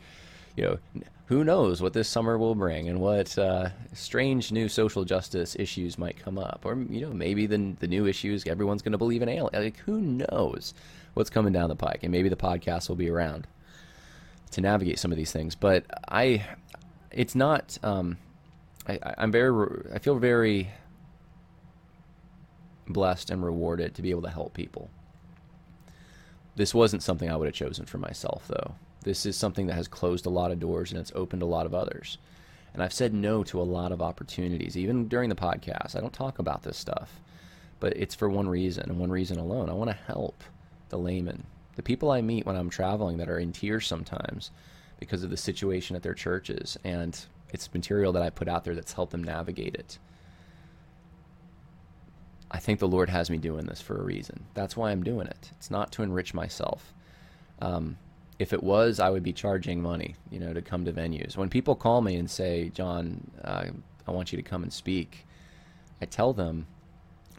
you know, who knows what this summer will bring and what uh, strange new social justice issues might come up, or you know, maybe the the new issues everyone's going to believe in aliens. Like, who knows what's coming down the pike, and maybe the podcast will be around to navigate some of these things. But I, it's not. Um, I, I'm very. I feel very blessed and rewarded to be able to help people. This wasn't something I would have chosen for myself, though. This is something that has closed a lot of doors and it's opened a lot of others. And I've said no to a lot of opportunities, even during the podcast. I don't talk about this stuff, but it's for one reason and one reason alone. I want to help the layman, the people I meet when I'm traveling that are in tears sometimes because of the situation at their churches. And it's material that I put out there that's helped them navigate it. I think the Lord has me doing this for a reason. That's why I'm doing it. It's not to enrich myself. Um, if it was, I would be charging money, you know, to come to venues. When people call me and say, "John, uh, I want you to come and speak," I tell them,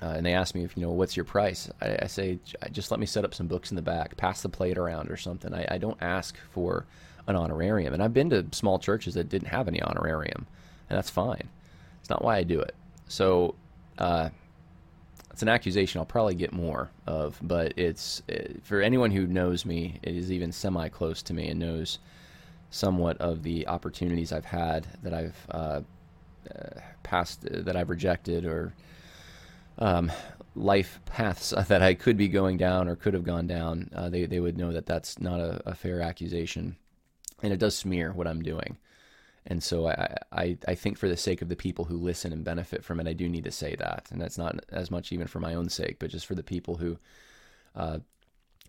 uh, and they ask me if you know what's your price. I, I, say, just let me set up some books in the back, pass the plate around or something. I, I don't ask for an honorarium, and I've been to small churches that didn't have any honorarium, and that's fine. It's not why I do it. So. Uh, it's an accusation I'll probably get more of, but it's it, for anyone who knows me, is even semi close to me and knows somewhat of the opportunities I've had that I've uh, uh, passed, uh, that I've rejected, or um, life paths that I could be going down or could have gone down. Uh, they they would know that that's not a, a fair accusation, and it does smear what I'm doing. And so I, I, I think for the sake of the people who listen and benefit from it, I do need to say that. And that's not as much even for my own sake, but just for the people who, uh,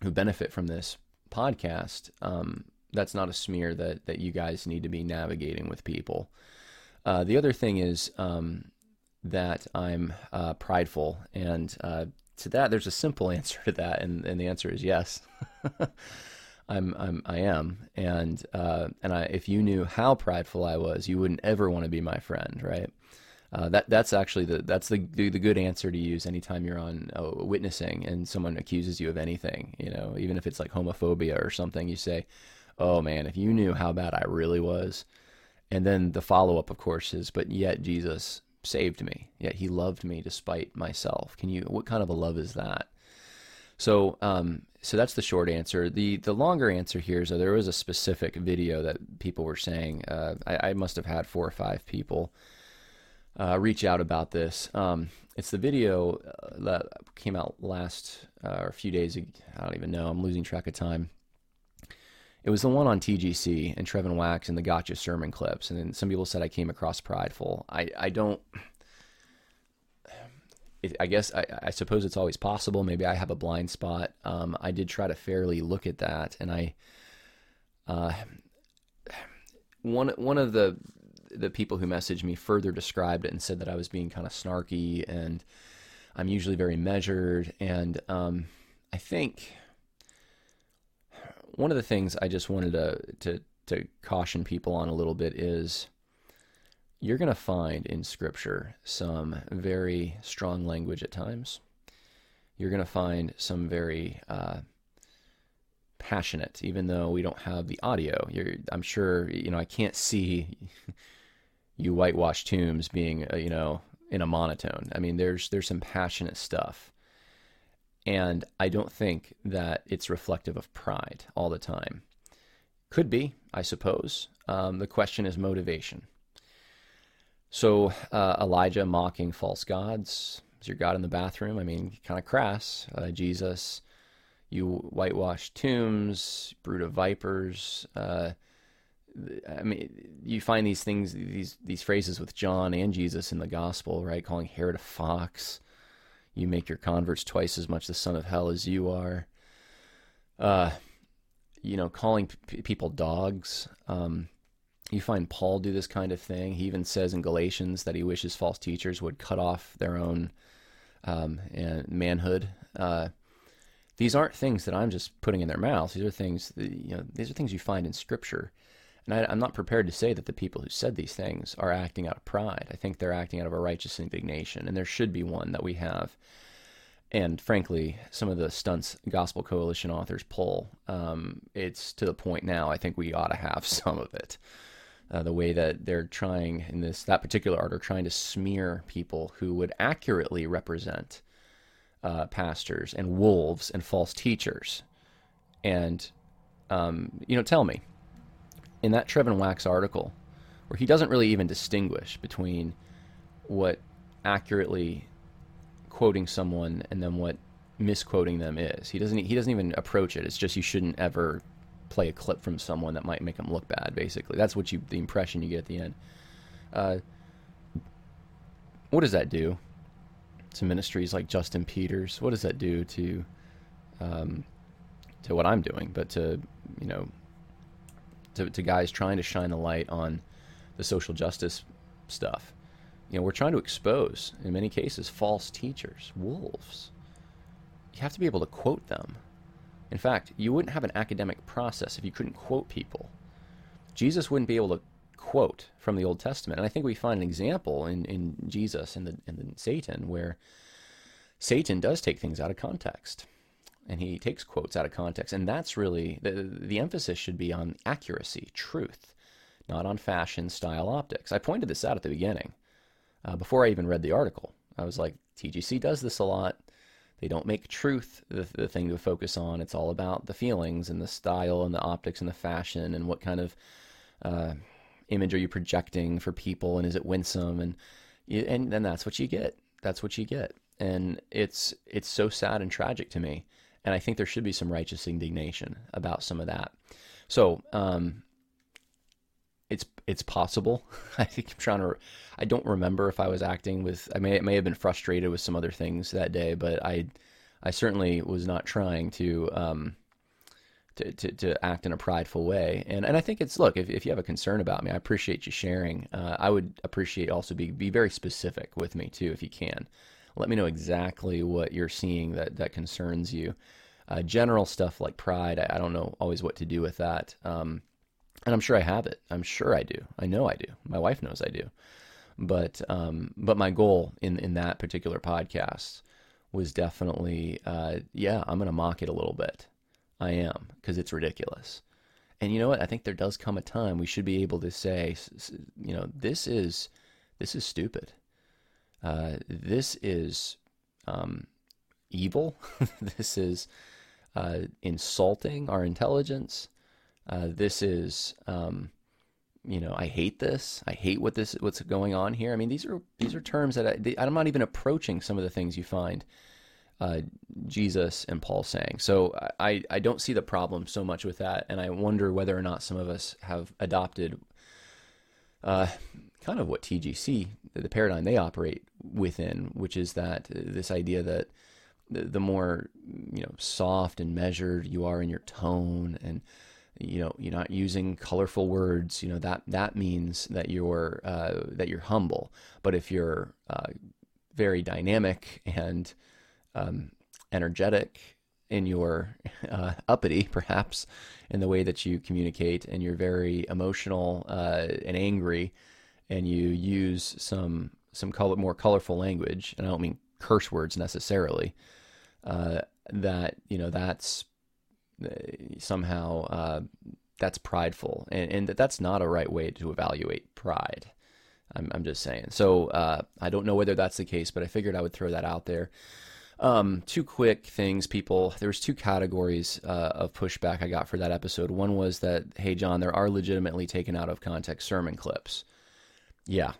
who benefit from this podcast. Um, that's not a smear that, that you guys need to be navigating with people. Uh, the other thing is um, that I'm uh, prideful. And uh, to that, there's a simple answer to that. And, and the answer is yes. I'm, I'm I am, and uh, and I, if you knew how prideful I was, you wouldn't ever want to be my friend, right? Uh, that that's actually the that's the, the, good answer to use anytime you're on uh, witnessing and someone accuses you of anything, you know, even if it's like homophobia or something. You say, "Oh man, if you knew how bad I really was," and then the follow up, of course, is, "But yet Jesus saved me. Yet He loved me despite myself." Can you? What kind of a love is that? So, um, so that's the short answer. The the longer answer here is that there was a specific video that people were saying. Uh, I, I, must have had four or five people uh, reach out about this. Um, it's the video uh, that came out last uh, or a few days. ago. I don't even know. I'm losing track of time. It was the one on TGC and Trevin Wax and the Gotcha sermon clips. And then some people said I came across prideful. I, I don't I guess I, I, suppose it's always possible. Maybe I have a blind spot. Um, I did try to fairly look at that, and I, uh, one one of the the people who messaged me further described it and said that I was being kind of snarky, and I'm usually very measured, and um, I think one of the things I just wanted to to to caution people on a little bit is you're going to find in Scripture some very strong language at times. You're going to find some very uh, passionate, even though we don't have the audio. You're, I'm sure, you know, I can't see you whitewash tombs being, uh, you know, in a monotone. I mean, there's there's some passionate stuff, and I don't think that it's reflective of pride all the time. Could be, I suppose. Um, the question is motivation so uh, Elijah mocking false gods. Is your God in the bathroom? I mean, kind of crass. Uh, Jesus, you whitewash tombs, brood of vipers. Uh, I mean, you find these things, these these phrases with John and Jesus in the gospel, right? Calling Herod a fox. You make your converts twice as much the son of hell as you are. Uh, you know, calling p- people dogs. Um, you find Paul do this kind of thing. He even says in Galatians that he wishes false teachers would cut off their own um, and manhood. Uh, these aren't things that I'm just putting in their mouths. These are things that, you know. These are things you find in Scripture, and I, I'm not prepared to say that the people who said these things are acting out of pride. I think they're acting out of a righteous indignation, and there should be one that we have. and frankly, some of the stunts Gospel Coalition authors pull, um, it's to the point now. I think we ought to have some of it. Uh, the way that they're trying in this that particular art are trying to smear people who would accurately represent uh, pastors and wolves and false teachers. And um, you know, tell me, in that Trevin Wax article, where he doesn't really even distinguish between what accurately quoting someone and then what misquoting them is. He doesn't he doesn't even approach it. It's just you shouldn't ever play a clip from someone that might make them look bad. Basically, that's what you the impression you get at the end. Uh, what does that do to ministries like Justin Peters? What does that do to um, to what I'm doing? But to you know to, to guys trying to shine a light on the social justice stuff you know, we're trying to expose, in many cases, false teachers, wolves. You have to be able to quote them. In fact, you wouldn't have an academic process if you couldn't quote people. Jesus wouldn't be able to quote from the Old Testament. And I think we find an example in, in Jesus and, the, and Satan where Satan does take things out of context. And he takes quotes out of context. And that's really the, the emphasis should be on accuracy, truth, not on fashion, style, optics. I pointed this out at the beginning uh, before I even read the article. I was like, TGC does this a lot. They don't make truth the, the thing to focus on. It's all about the feelings and the style and the optics and the fashion and what kind of uh, image are you projecting for people and is it winsome and and then that's what you get. That's what you get, and it's it's so sad and tragic to me. And I think there should be some righteous indignation about some of that. So um, it's it's possible. I think I'm trying to. I don't remember if I was acting with. I may it may have been frustrated with some other things that day, but I I certainly was not trying to um to, to, to act in a prideful way. And and I think it's look if, if you have a concern about me, I appreciate you sharing. Uh, I would appreciate also be be very specific with me too if you can. Let me know exactly what you're seeing that that concerns you. Uh, general stuff like pride, I, I, don't know always what to do with that. Um, and I'm sure I have it. I'm sure I do. I know I do. My wife knows I do. But um, but my goal in in that particular podcast was definitely, uh, yeah, I'm going to mock it a little bit. I am because it's ridiculous. And you know what? I think there does come a time we should be able to say, you know, this is this is stupid. Uh, this is um, evil. this is uh, insulting our intelligence. Uh, this is, um, you know, I hate this. I hate what this what's going on here. I mean, these are these are terms that I, I'm not even approaching some of the things you find uh, Jesus and Paul saying. So I I don't see the problem so much with that, and I wonder whether or not some of us have adopted. Uh, kind of what TGC, the paradigm they operate within, which is that this idea that the, the more you know soft and measured you are in your tone and you know you're not using colorful words you know that that means that you're uh, that you're humble. But if you're uh, very dynamic and um, energetic in your uh, uppity perhaps in the way that you communicate and you're very emotional uh, and angry and you use some some color more colorful language and I don't mean curse words necessarily uh, that you know that's somehow uh, that's prideful, and, and that's not a right way to evaluate pride. I'm, I'm just saying. So uh, I don't know whether that's the case, but I figured I would throw that out there. Um, two quick things, people. There was two categories uh, of pushback I got for that episode. One was that, hey, John, there are legitimately taken out of context sermon clips. Yeah,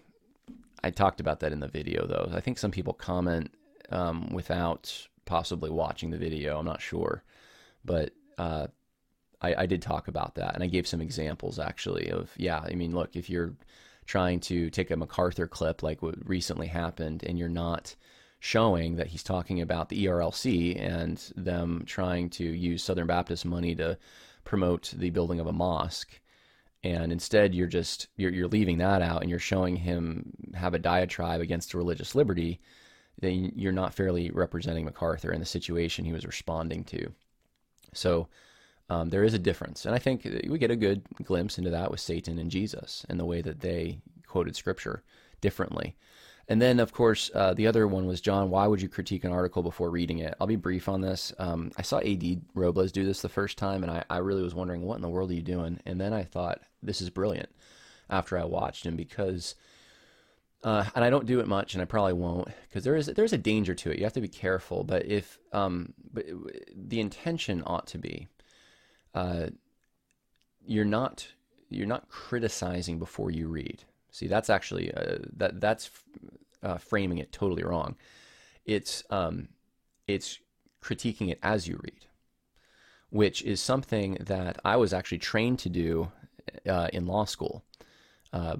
I talked about that in the video, though. I think some people comment um, without possibly watching the video. I'm not sure, but uh, I, I did talk about that, and I gave some examples actually of yeah. I mean, look, if you're trying to take a MacArthur clip like what recently happened, and you're not showing that he's talking about the ERLC and them trying to use Southern Baptist money to promote the building of a mosque, and instead you're just you're, you're leaving that out and you're showing him have a diatribe against religious liberty, then you're not fairly representing MacArthur and the situation he was responding to. So um, there is a difference. And I think we get a good glimpse into that with Satan and Jesus and the way that they quoted scripture differently. And then, of course, uh, the other one was John. Why would you critique an article before reading it? I'll be brief on this. Um, I saw Ad Robles do this the first time, and I, I really was wondering, what in the world are you doing? And then I thought, this is brilliant. After I watched him, because uh, and I don't do it much, and I probably won't because there is there's a danger to it. You have to be careful. But if um, but the intention ought to be, uh, you're not you're not criticizing before you read. See, that's actually uh, that that's uh, framing it totally wrong. It's um, it's critiquing it as you read, which is something that I was actually trained to do uh, in law school. Uh,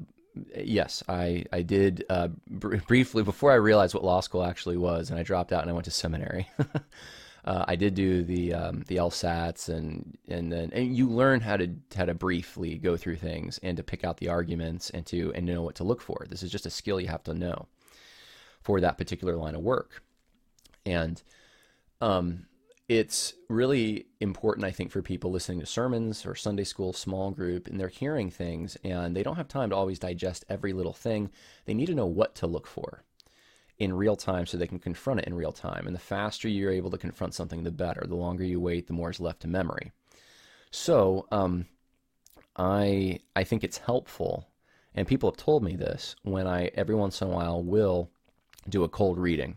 yes, I I did uh, br- briefly before I realized what law school actually was, and I dropped out and I went to seminary. uh, I did do the um, the LSATs and and then and you learn how to how to briefly go through things and to pick out the arguments and to and know what to look for. This is just a skill you have to know for that particular line of work, and um, it's really important, I think, for people listening to sermons or Sunday school small group, and they're hearing things and they don't have time to always digest every little thing. They need to know what to look for in real time so they can confront it in real time. And the faster you're able to confront something, the better. The longer you wait, the more is left to memory. So um, I I think it's helpful, and people have told me this when I every once in a while will do a cold reading.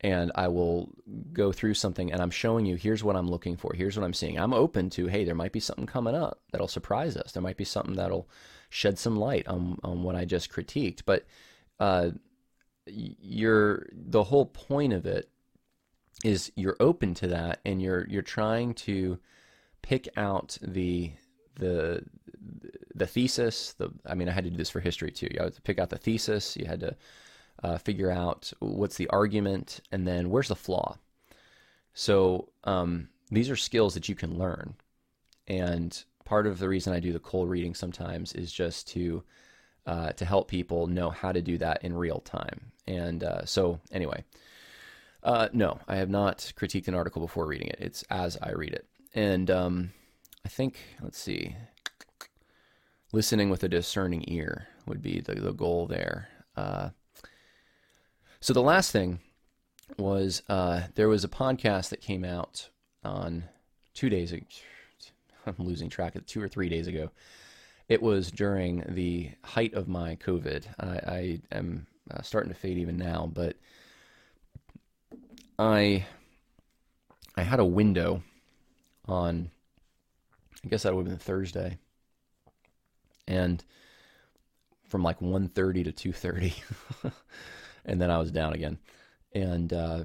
And I will go through something and I'm showing you here's what I'm looking for. Here's what I'm seeing. I'm open to, hey, there might be something coming up that'll surprise us. There might be something that'll shed some light on, on what I just critiqued. But uh, you're the whole point of it is you're open to that and you're you're trying to pick out the the the thesis the i mean i had to do this for history too you had to pick out the thesis you had to uh, figure out what's the argument and then where's the flaw so um, these are skills that you can learn and part of the reason i do the cold reading sometimes is just to uh, to help people know how to do that in real time. And uh, so, anyway, uh, no, I have not critiqued an article before reading it. It's as I read it. And um, I think, let's see, listening with a discerning ear would be the, the goal there. Uh, so, the last thing was uh, there was a podcast that came out on two days ago. I'm losing track of two or three days ago it was during the height of my COVID. I, I am uh, starting to fade even now, but I I had a window on. I guess that would have been Thursday, and from like 1.30 to 2.30 and then i was down again and uh,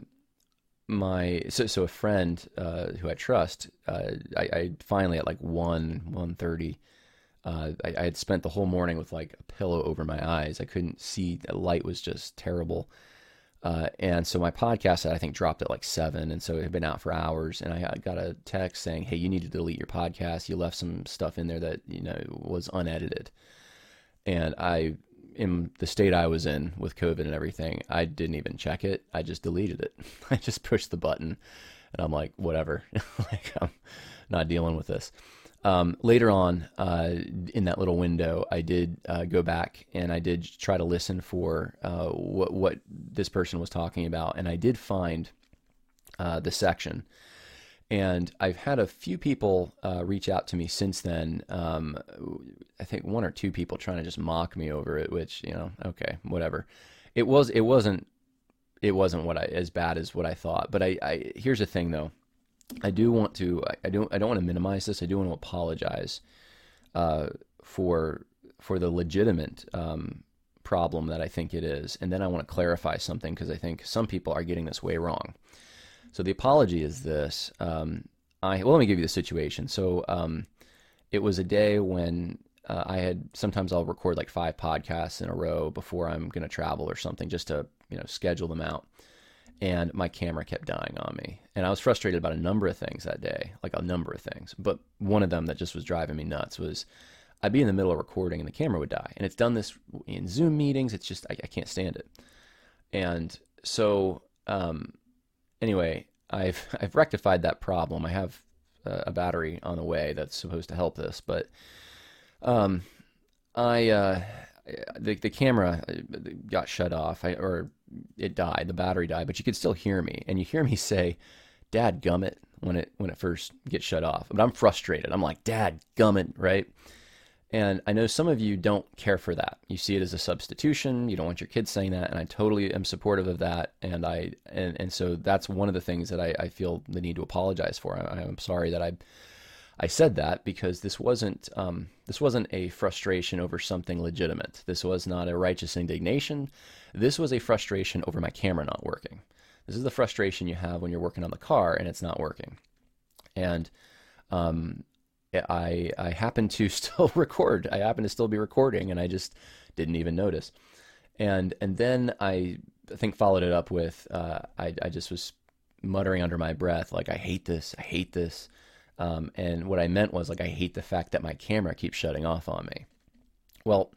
my so so a friend uh, who I trust, uh, I, I, finally at like one one thirty uh, I, I, had spent the whole morning with like a pillow over my eyes. I couldn't see. The light was just terrible. Uh, and so my podcast, I think, dropped at like seven. And so it had been out for hours. And I got a text saying, Hey, you need to delete your podcast. You left some stuff in there that, you know, was unedited. And I, in the state I was in with COVID and everything, I didn't even check it. I just deleted it. I just pushed the button and I'm like, whatever. like, I'm not dealing with this. Um, later on uh, in that little window, I did uh, go back and I did try to listen for uh, what what this person was talking about, and I did find uh, the section. And I've had a few people uh, reach out to me since then. Um, I think one or two people trying to just mock me over it, which you know, okay, whatever. It was it wasn't it wasn't what I as bad as what I thought. But I, I here's the thing though I do want to I don't I don't want to minimize this. I do want to apologize uh, for for the legitimate um, problem that I think it is, and then I want to clarify something because I think some people are getting this way wrong. So the apology is this. Um, I well, let me give you the situation. So um, it was a day when uh, I had sometimes I'll record like five podcasts in a row before I'm going to travel or something, just to you know schedule them out and my camera kept dying on me. And I was frustrated about a number of things that day, like a number of things. But one of them that just was driving me nuts was I'd be in the middle of recording and the camera would die. And it's done this in Zoom meetings. It's just, I, I can't stand it. And so, um, anyway, I've, I've rectified that problem. I have a, battery on the way that's supposed to help this, but, um, I, uh, the the camera uh, got shut off, I, or it died, the battery died, but you could still hear me, and you hear me say, "Dad, gummit," when it when it first gets shut off. But I'm frustrated. I'm like, "Dad, gummit," right? And I know some of you don't care for that. You see it as a substitution. You don't want your kids saying that, and I totally am supportive of that. And I and, and so that's one of the things that I, I feel the need to apologize for. I, I'm sorry that I I said that because this wasn't um, this wasn't a frustration over something legitimate. This was not a righteous indignation. This was a frustration over my camera not working. This is the frustration you have when you're working on the car and it's not working. And um, I I happen to still record. I happen to still be recording, and I just didn't even notice. And and then I, I think followed it up with uh, I I just was muttering under my breath like I hate this. I hate this. Um, and what I meant was like I hate the fact that my camera keeps shutting off on me. Well,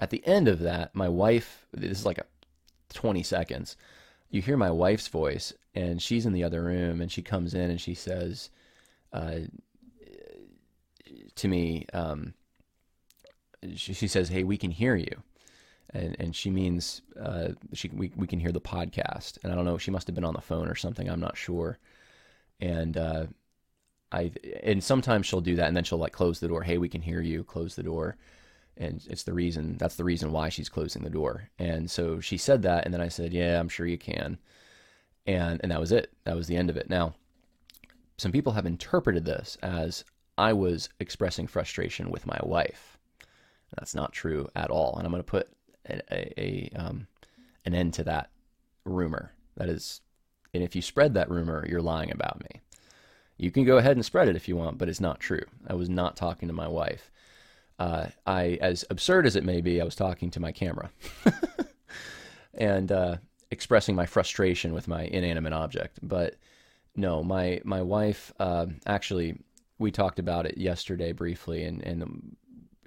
at the end of that, my wife. This is like a 20 seconds. You hear my wife's voice, and she's in the other room, and she comes in and she says. Uh, to me, um, she, she, says, "Hey, we can hear you," and and she means uh, she we we can hear the podcast. And I don't know, she must have been on the phone or something. I'm not sure. And uh, I and sometimes she'll do that, and then she'll like close the door. Hey, we can hear you. Close the door. And it's the reason. That's the reason why she's closing the door. And so she said that, and then I said, "Yeah, I'm sure you can." And and that was it. That was the end of it. Now, some people have interpreted this as I was expressing frustration with my wife. That's not true at all, and I'm going to put a, a, a um, an end to that rumor. That is, and if you spread that rumor, you're lying about me. You can go ahead and spread it if you want, but it's not true. I was not talking to my wife. Uh, I, as absurd as it may be, I was talking to my camera and uh, expressing my frustration with my inanimate object. But no, my my wife uh, actually we talked about it yesterday briefly, and and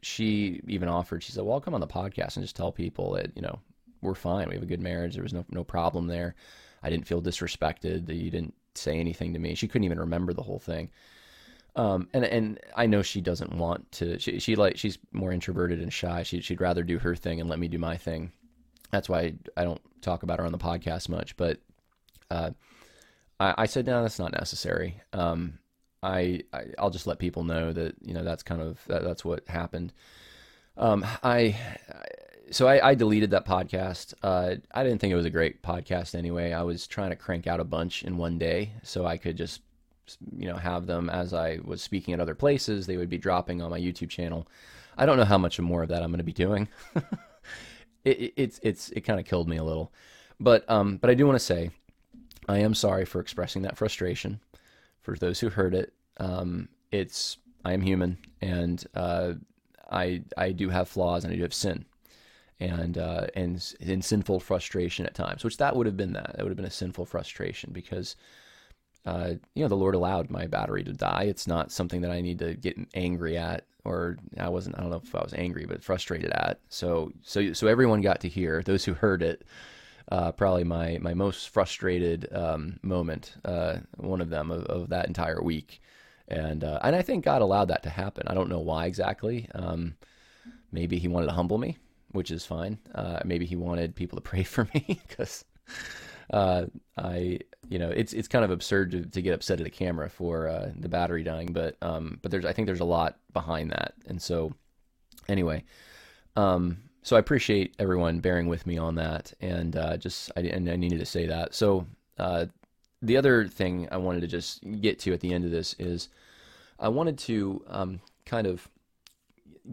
she even offered. She said, "Well, I'll come on the podcast and just tell people that you know we're fine. We have a good marriage. There was no no problem there. I didn't feel disrespected. That you didn't say anything to me. She couldn't even remember the whole thing. Um, and and I know she doesn't want to. She she like she's more introverted and shy. She she'd rather do her thing and let me do my thing. That's why I don't talk about her on the podcast much. But uh, I, I said no, that's not necessary. Um, I, I will just let people know that you know that's kind of that, that's what happened. Um, I so I, I deleted that podcast. Uh, I didn't think it was a great podcast anyway. I was trying to crank out a bunch in one day so I could just you know have them as I was speaking at other places. They would be dropping on my YouTube channel. I don't know how much more of that I'm going to be doing. it, it, it's it's it kind of killed me a little, but um, but I do want to say I am sorry for expressing that frustration for those who heard it, um, it's I am human, and uh, I I do have flaws, and I do have sin, and uh, and in sinful frustration at times. Which that would have been that. That would have been a sinful frustration because. Uh, you know, the Lord allowed my battery to die. It's not something that I need to get angry at, or I wasn't. I don't know if I was angry, but frustrated at. So, so, so everyone got to hear. Those who heard it, uh, probably my my most frustrated um, moment, uh, one of them of, of, that entire week, and uh, and I think God allowed that to happen. I don't know why exactly. Um, maybe He wanted to humble me, which is fine. Uh, maybe He wanted people to pray for me because uh, I, you know, it's it's kind of absurd to, to get upset at a camera for uh, the battery dying, but um, but there's I think there's a lot behind that, and so anyway. Um, so I appreciate everyone bearing with me on that, and uh, just I, and I needed to say that. So uh, the other thing I wanted to just get to at the end of this is I wanted to um, kind of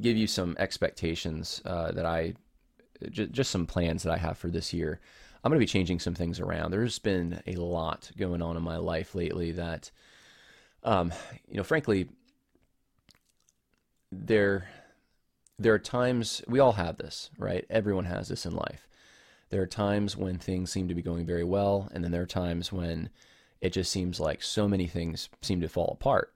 give you some expectations uh, that I j- just some plans that I have for this year. I'm going to be changing some things around. There's been a lot going on in my life lately that, um, you know, frankly, there there are times we all have this, right? Everyone has this in life. There are times when things seem to be going very well, and then there are times when it just seems like so many things seem to fall apart.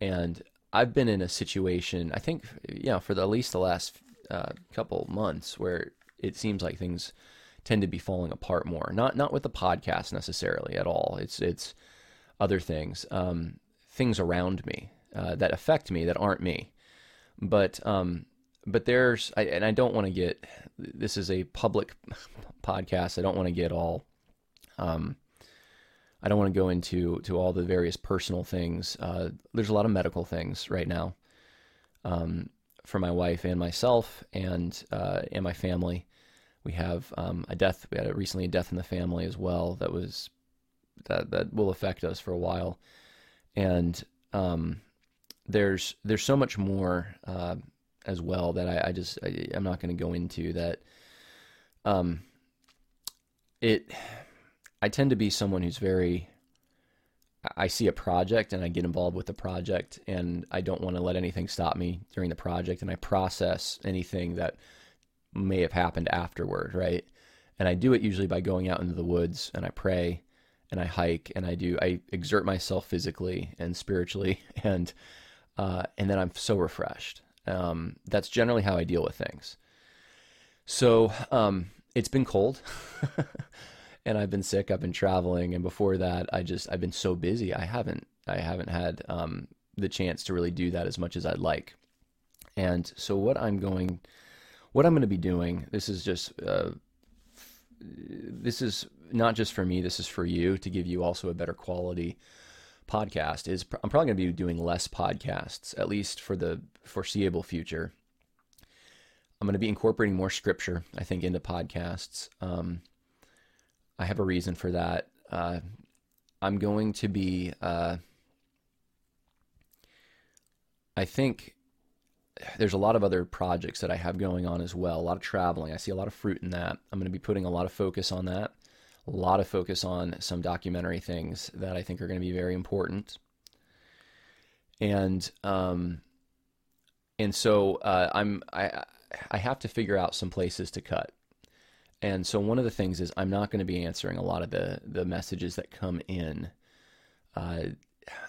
And I've been in a situation, I think, you know, for the, at least the last uh, couple months, where it seems like things tend to be falling apart more. Not not with the podcast necessarily at all. It's it's other things, um, things around me uh, that affect me that aren't me. But um, but there's, I, and I don't want to get. This is a public podcast. I don't want to get all. Um, I don't want to go into to all the various personal things. Uh, there's a lot of medical things right now um, for my wife and myself and uh, and my family. We have um, a death. We had a, recently a death in the family as well. That was that that will affect us for a while. And um, there's there's so much more uh, as well that I, I just I, am not going to go into that. Um, it I tend to be someone who's very I see a project and I get involved with the project and I don't want to let anything stop me during the project and I process anything that may have happened afterward, right? And I do it usually by going out into the woods and I pray and I hike and I do I exert myself physically and spiritually and uh, and then I'm so refreshed. Um, that's generally how I deal with things. So um, it's been cold. and I've been sick. I've been traveling, and before that, I just I've been so busy. I haven't I haven't had um, the chance to really do that as much as I'd like. And so what I'm going, what I'm going to be doing. This is just uh, this is not just for me. This is for you to give you also a better quality podcast. Is I'm probably going to be doing less podcasts at least for the foreseeable future. I'm going to be incorporating more scripture, I think, into podcasts. Um, I have a reason for that. Uh, I'm going to be, uh, I think there's a lot of other projects that I have going on as well. A lot of traveling. I see a lot of fruit in that. I'm going to be putting a lot of focus on that. A lot of focus on some documentary things that I think are going to be very important. And um, and so uh, I'm I I have to figure out some places to cut. And so one of the things is I'm not going to be answering a lot of the the messages that come in. Uh,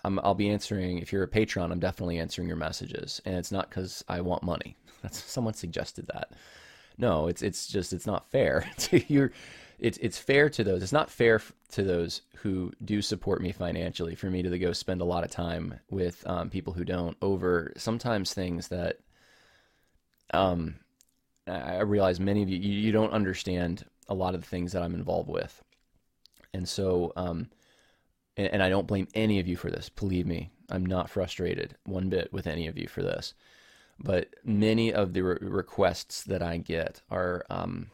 i will be answering if you're a patron. I'm definitely answering your messages, and it's not because I want money. That's someone suggested that. No, it's it's just it's not fair to your. It's it's fair to those. It's not fair to those who do support me financially for me to go spend a lot of time with um, people who don't over sometimes things that um I realize many of you, you, you don't understand a lot of the things that I'm involved with. And so, um, and, and I don't blame any of you for this. Believe me, I'm not frustrated one bit with any of you for this. But many of the re- requests that I get are, um,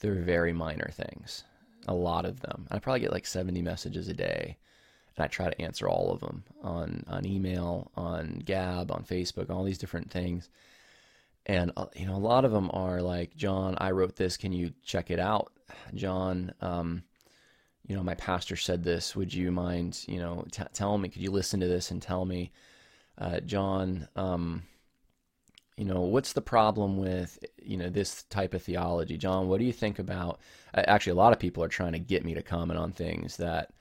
they're very minor things. A lot of them. I probably get like 70 messages a day and I try to answer all of them on on email, on Gab, on Facebook, all these different things and uh, you know a lot of them are like john i wrote this can you check it out john um, you know my pastor said this would you mind you know t- tell me could you listen to this and tell me uh, john um, you know what's the problem with you know this type of theology john what do you think about actually a lot of people are trying to get me to comment on things that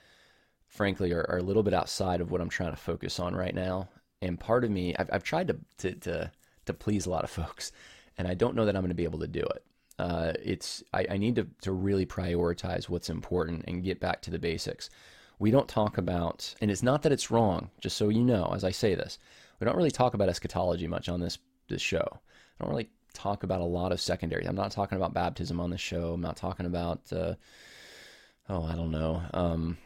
frankly are, are a little bit outside of what i'm trying to focus on right now and part of me i've, I've tried to, to, to to please a lot of folks, and I don't know that I'm going to be able to do it. Uh, it's I, I need to, to really prioritize what's important and get back to the basics. We don't talk about, and it's not that it's wrong. Just so you know, as I say this, we don't really talk about eschatology much on this this show. I don't really talk about a lot of secondary. I'm not talking about baptism on the show. I'm not talking about, uh, oh, I don't know. Um,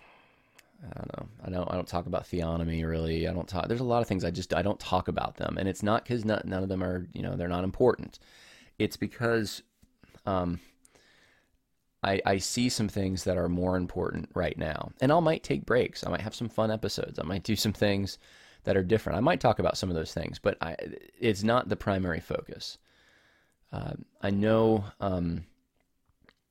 I don't know. I don't. I don't talk about theonomy really. I don't talk. There's a lot of things I just I don't talk about them, and it's not because none of them are you know they're not important. It's because um, I I see some things that are more important right now, and I might take breaks. I might have some fun episodes. I might do some things that are different. I might talk about some of those things, but I it's not the primary focus. Uh, I know um,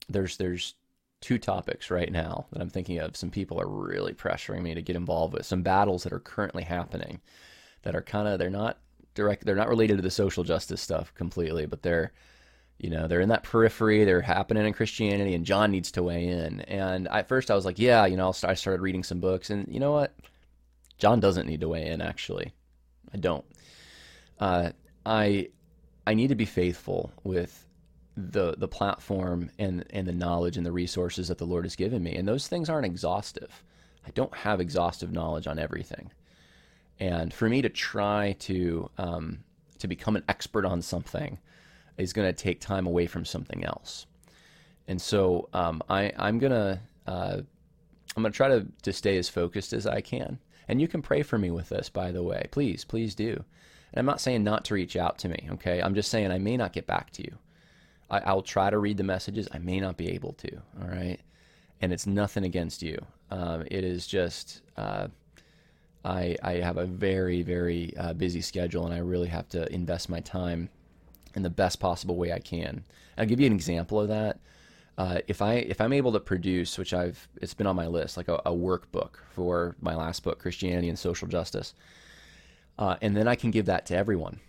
there's there's two topics right now that I'm thinking of. Some people are really pressuring me to get involved with some battles that are currently happening that are kind of they're not direct they're not related to the social justice stuff completely, but they're you know they're in that periphery they're happening in christianity and john needs to weigh in. And at first i was like yeah you know i started reading some books and you know what? John doesn't need to weigh in actually. I don't. Uh, i i need to be faithful with the the platform and and the knowledge and the resources that the Lord has given me. And those things aren't exhaustive. I don't have exhaustive knowledge on everything. And for me to try to um, to become an expert on something is going to take time away from something else. And so um, I, I'm gonna uh, I'm gonna try to, to stay as focused as I can. And you can pray for me with this, by the way. Please, please do. And I'm not saying not to reach out to me, okay? I'm just saying I may not get back to you. I, will try to read the messages. I may not be able to, all right? And it's nothing against you. Um, it is just uh, I, I have a very, very uh, busy schedule, and I really have to invest my time in the best possible way I can. I'll give you an example of that. Uh, if I if I'm able to produce, which I've it's been on my list, like a, a workbook for my last book, Christianity and Social Justice, uh, and then I can give that to everyone.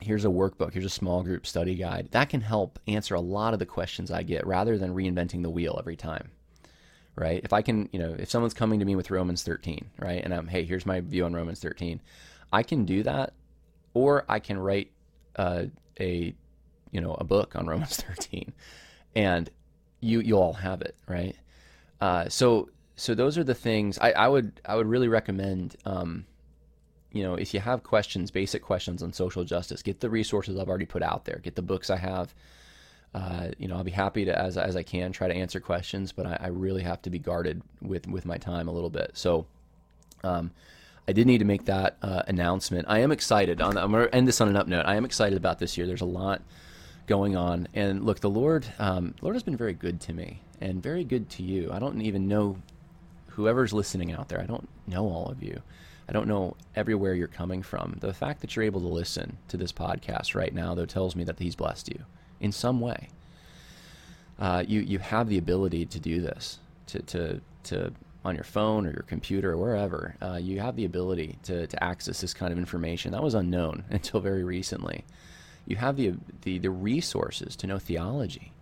Here's a workbook. Here's a small group study guide that can help answer a lot of the questions I get, rather than reinventing the wheel every time. Right? If I can, you know, if someone's coming to me with Romans 13, right, and I'm, hey, here's my view on Romans 13, I can do that, or I can write uh, a, you know, a book on Romans 13, and you you all have it, right? Uh, so so those are the things I, I would I would really recommend. Um, you know, if you have questions, basic questions on social justice, get the resources I've already put out there. Get the books I have. Uh, you know, I'll be happy to as as I can try to answer questions, but I, I really have to be guarded with with my time a little bit. So, um, I did need to make that uh, announcement. I am excited. On I'm going to end this on an up note. I am excited about this year. There's a lot going on. And look, the Lord, um, Lord has been very good to me and very good to you. I don't even know whoever's listening out there. I don't know all of you. I don't know everywhere you're coming from. The fact that you're able to listen to this podcast right now, though, tells me that He's blessed you in some way. Uh, you you have the ability to do this to to to on your phone or your computer or wherever. Uh, you have the ability to to access this kind of information that was unknown until very recently you have the the, the resources to know theology,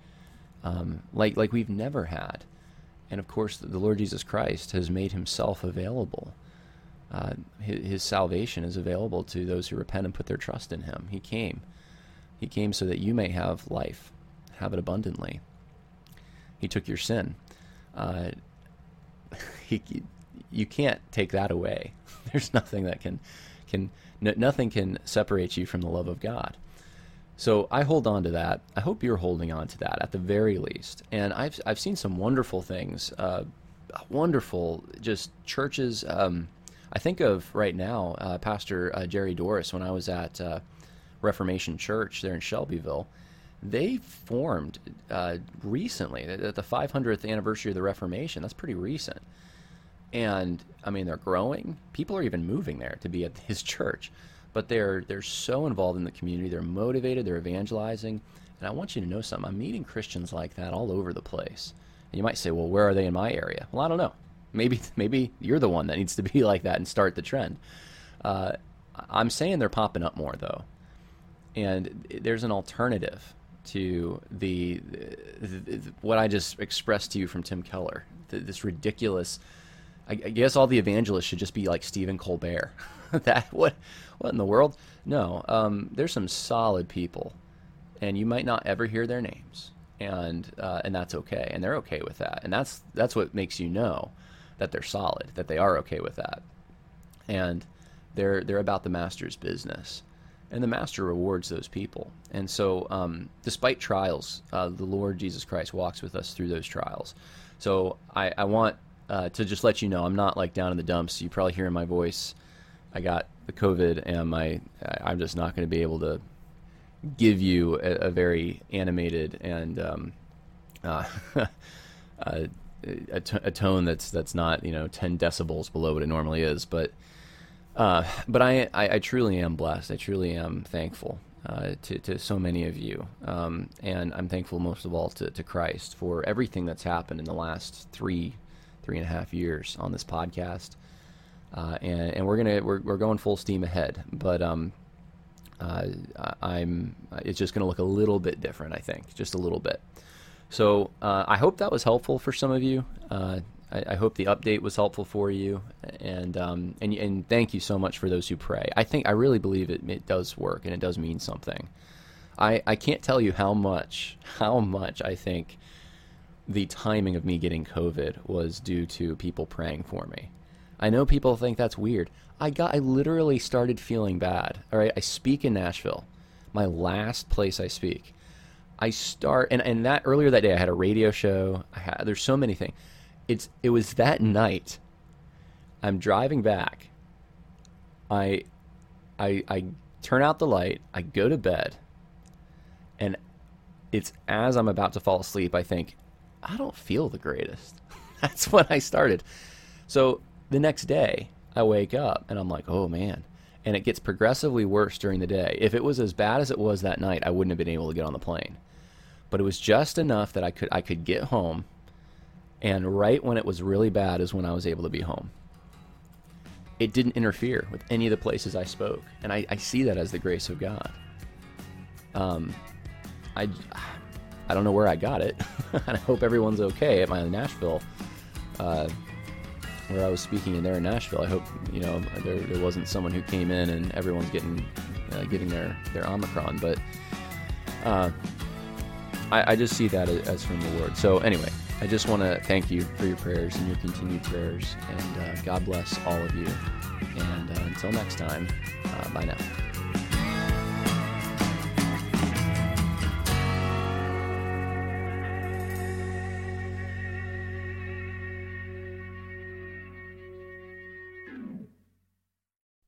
um, like like we've never had, and of course the Lord Jesus Christ has made Himself available. Uh, his, his, salvation is available to those who repent and put their trust in Him. He came, He came so that you may have life, have it abundantly. He took your sin. Uh, he, you can't take that away. There's nothing that can, can, nothing can separate you from the love of God. So I hold on to that. I hope you're holding on to that at the very least. And I've I've seen some wonderful things, uh, wonderful just churches. Um, I think of right now, uh, Pastor uh, Jerry Doris when I was at uh, Reformation Church there in Shelbyville. They formed uh, recently at the 500th anniversary of the Reformation. That's pretty recent. And I mean, they're growing. People are even moving there to be at his church but they're they're so involved in the community. They're motivated. They're evangelizing. And I want you to know something. I'm meeting Christians like that all over the place. And you might say, well, where are they in my area? Well, I don't know. Maybe maybe you're the one that needs to be like that and start the trend. Uh, I'm saying they're popping up more though, and there's an alternative to the, the, the what I just expressed to you from Tim Keller. The, this ridiculous. I, I guess all the evangelists should just be like Stephen Colbert. that what what in the world? No, um, there's some solid people, and you might not ever hear their names, and uh, and that's okay, and they're okay with that, and that's that's what makes you know that they're solid, that they are okay with that, and they're they're about the master's business, and the master rewards those people, and so um, despite trials, uh, the Lord Jesus Christ walks with us through those trials. So I, I want uh, to just let you know I'm not like down in the dumps. You probably hear in my voice I got the COVID, and my I'm just not going to be able to give you a, a very animated and um, uh, a, a, t- a tone that's that's not you know 10 decibels below what it normally is. But uh, but I, I, I truly am blessed. I truly am thankful uh, to to so many of you, um, and I'm thankful most of all to, to Christ for everything that's happened in the last three three and a half years on this podcast. Uh, and, and we're gonna we're, we're going full steam ahead. But um, uh, I'm it's just gonna look a little bit different, I think, just a little bit. So uh, I hope that was helpful for some of you. Uh, I, hope the update was helpful for you, and um, and and thank you so much for those who pray. I think I really believe it, it does work and it does mean something. I, I can't tell you how much how much I think the timing of me getting COVID was due to people praying for me. I know people think that's weird. I got I literally started feeling bad. All right, I speak in Nashville, my last place I speak. I start and, and that earlier that day I had a radio show. I had there's so many things. It's it was that night. I'm driving back. I I I turn out the light, I go to bed, and it's as I'm about to fall asleep, I think, I don't feel the greatest. That's when I started. So the next day, I wake up and I'm like, oh man. And it gets progressively worse during the day. If it was as bad as it was that night, I wouldn't have been able to get on the plane. But it was just enough that I could I could get home. And right when it was really bad is when I was able to be home. It didn't interfere with any of the places I spoke. And I, I see that as the grace of God. Um, I, I don't know where I got it. and I hope everyone's okay at my Nashville uh, where I was speaking in there in Nashville. I hope you know there, there wasn't someone who came in and everyone's getting uh, getting their their Omicron, but uh, I, I, just see that as from the Lord. So anyway, I just want to thank you for your prayers and your continued prayers, and uh, God bless all of you. And uh, until next time, uh, bye now.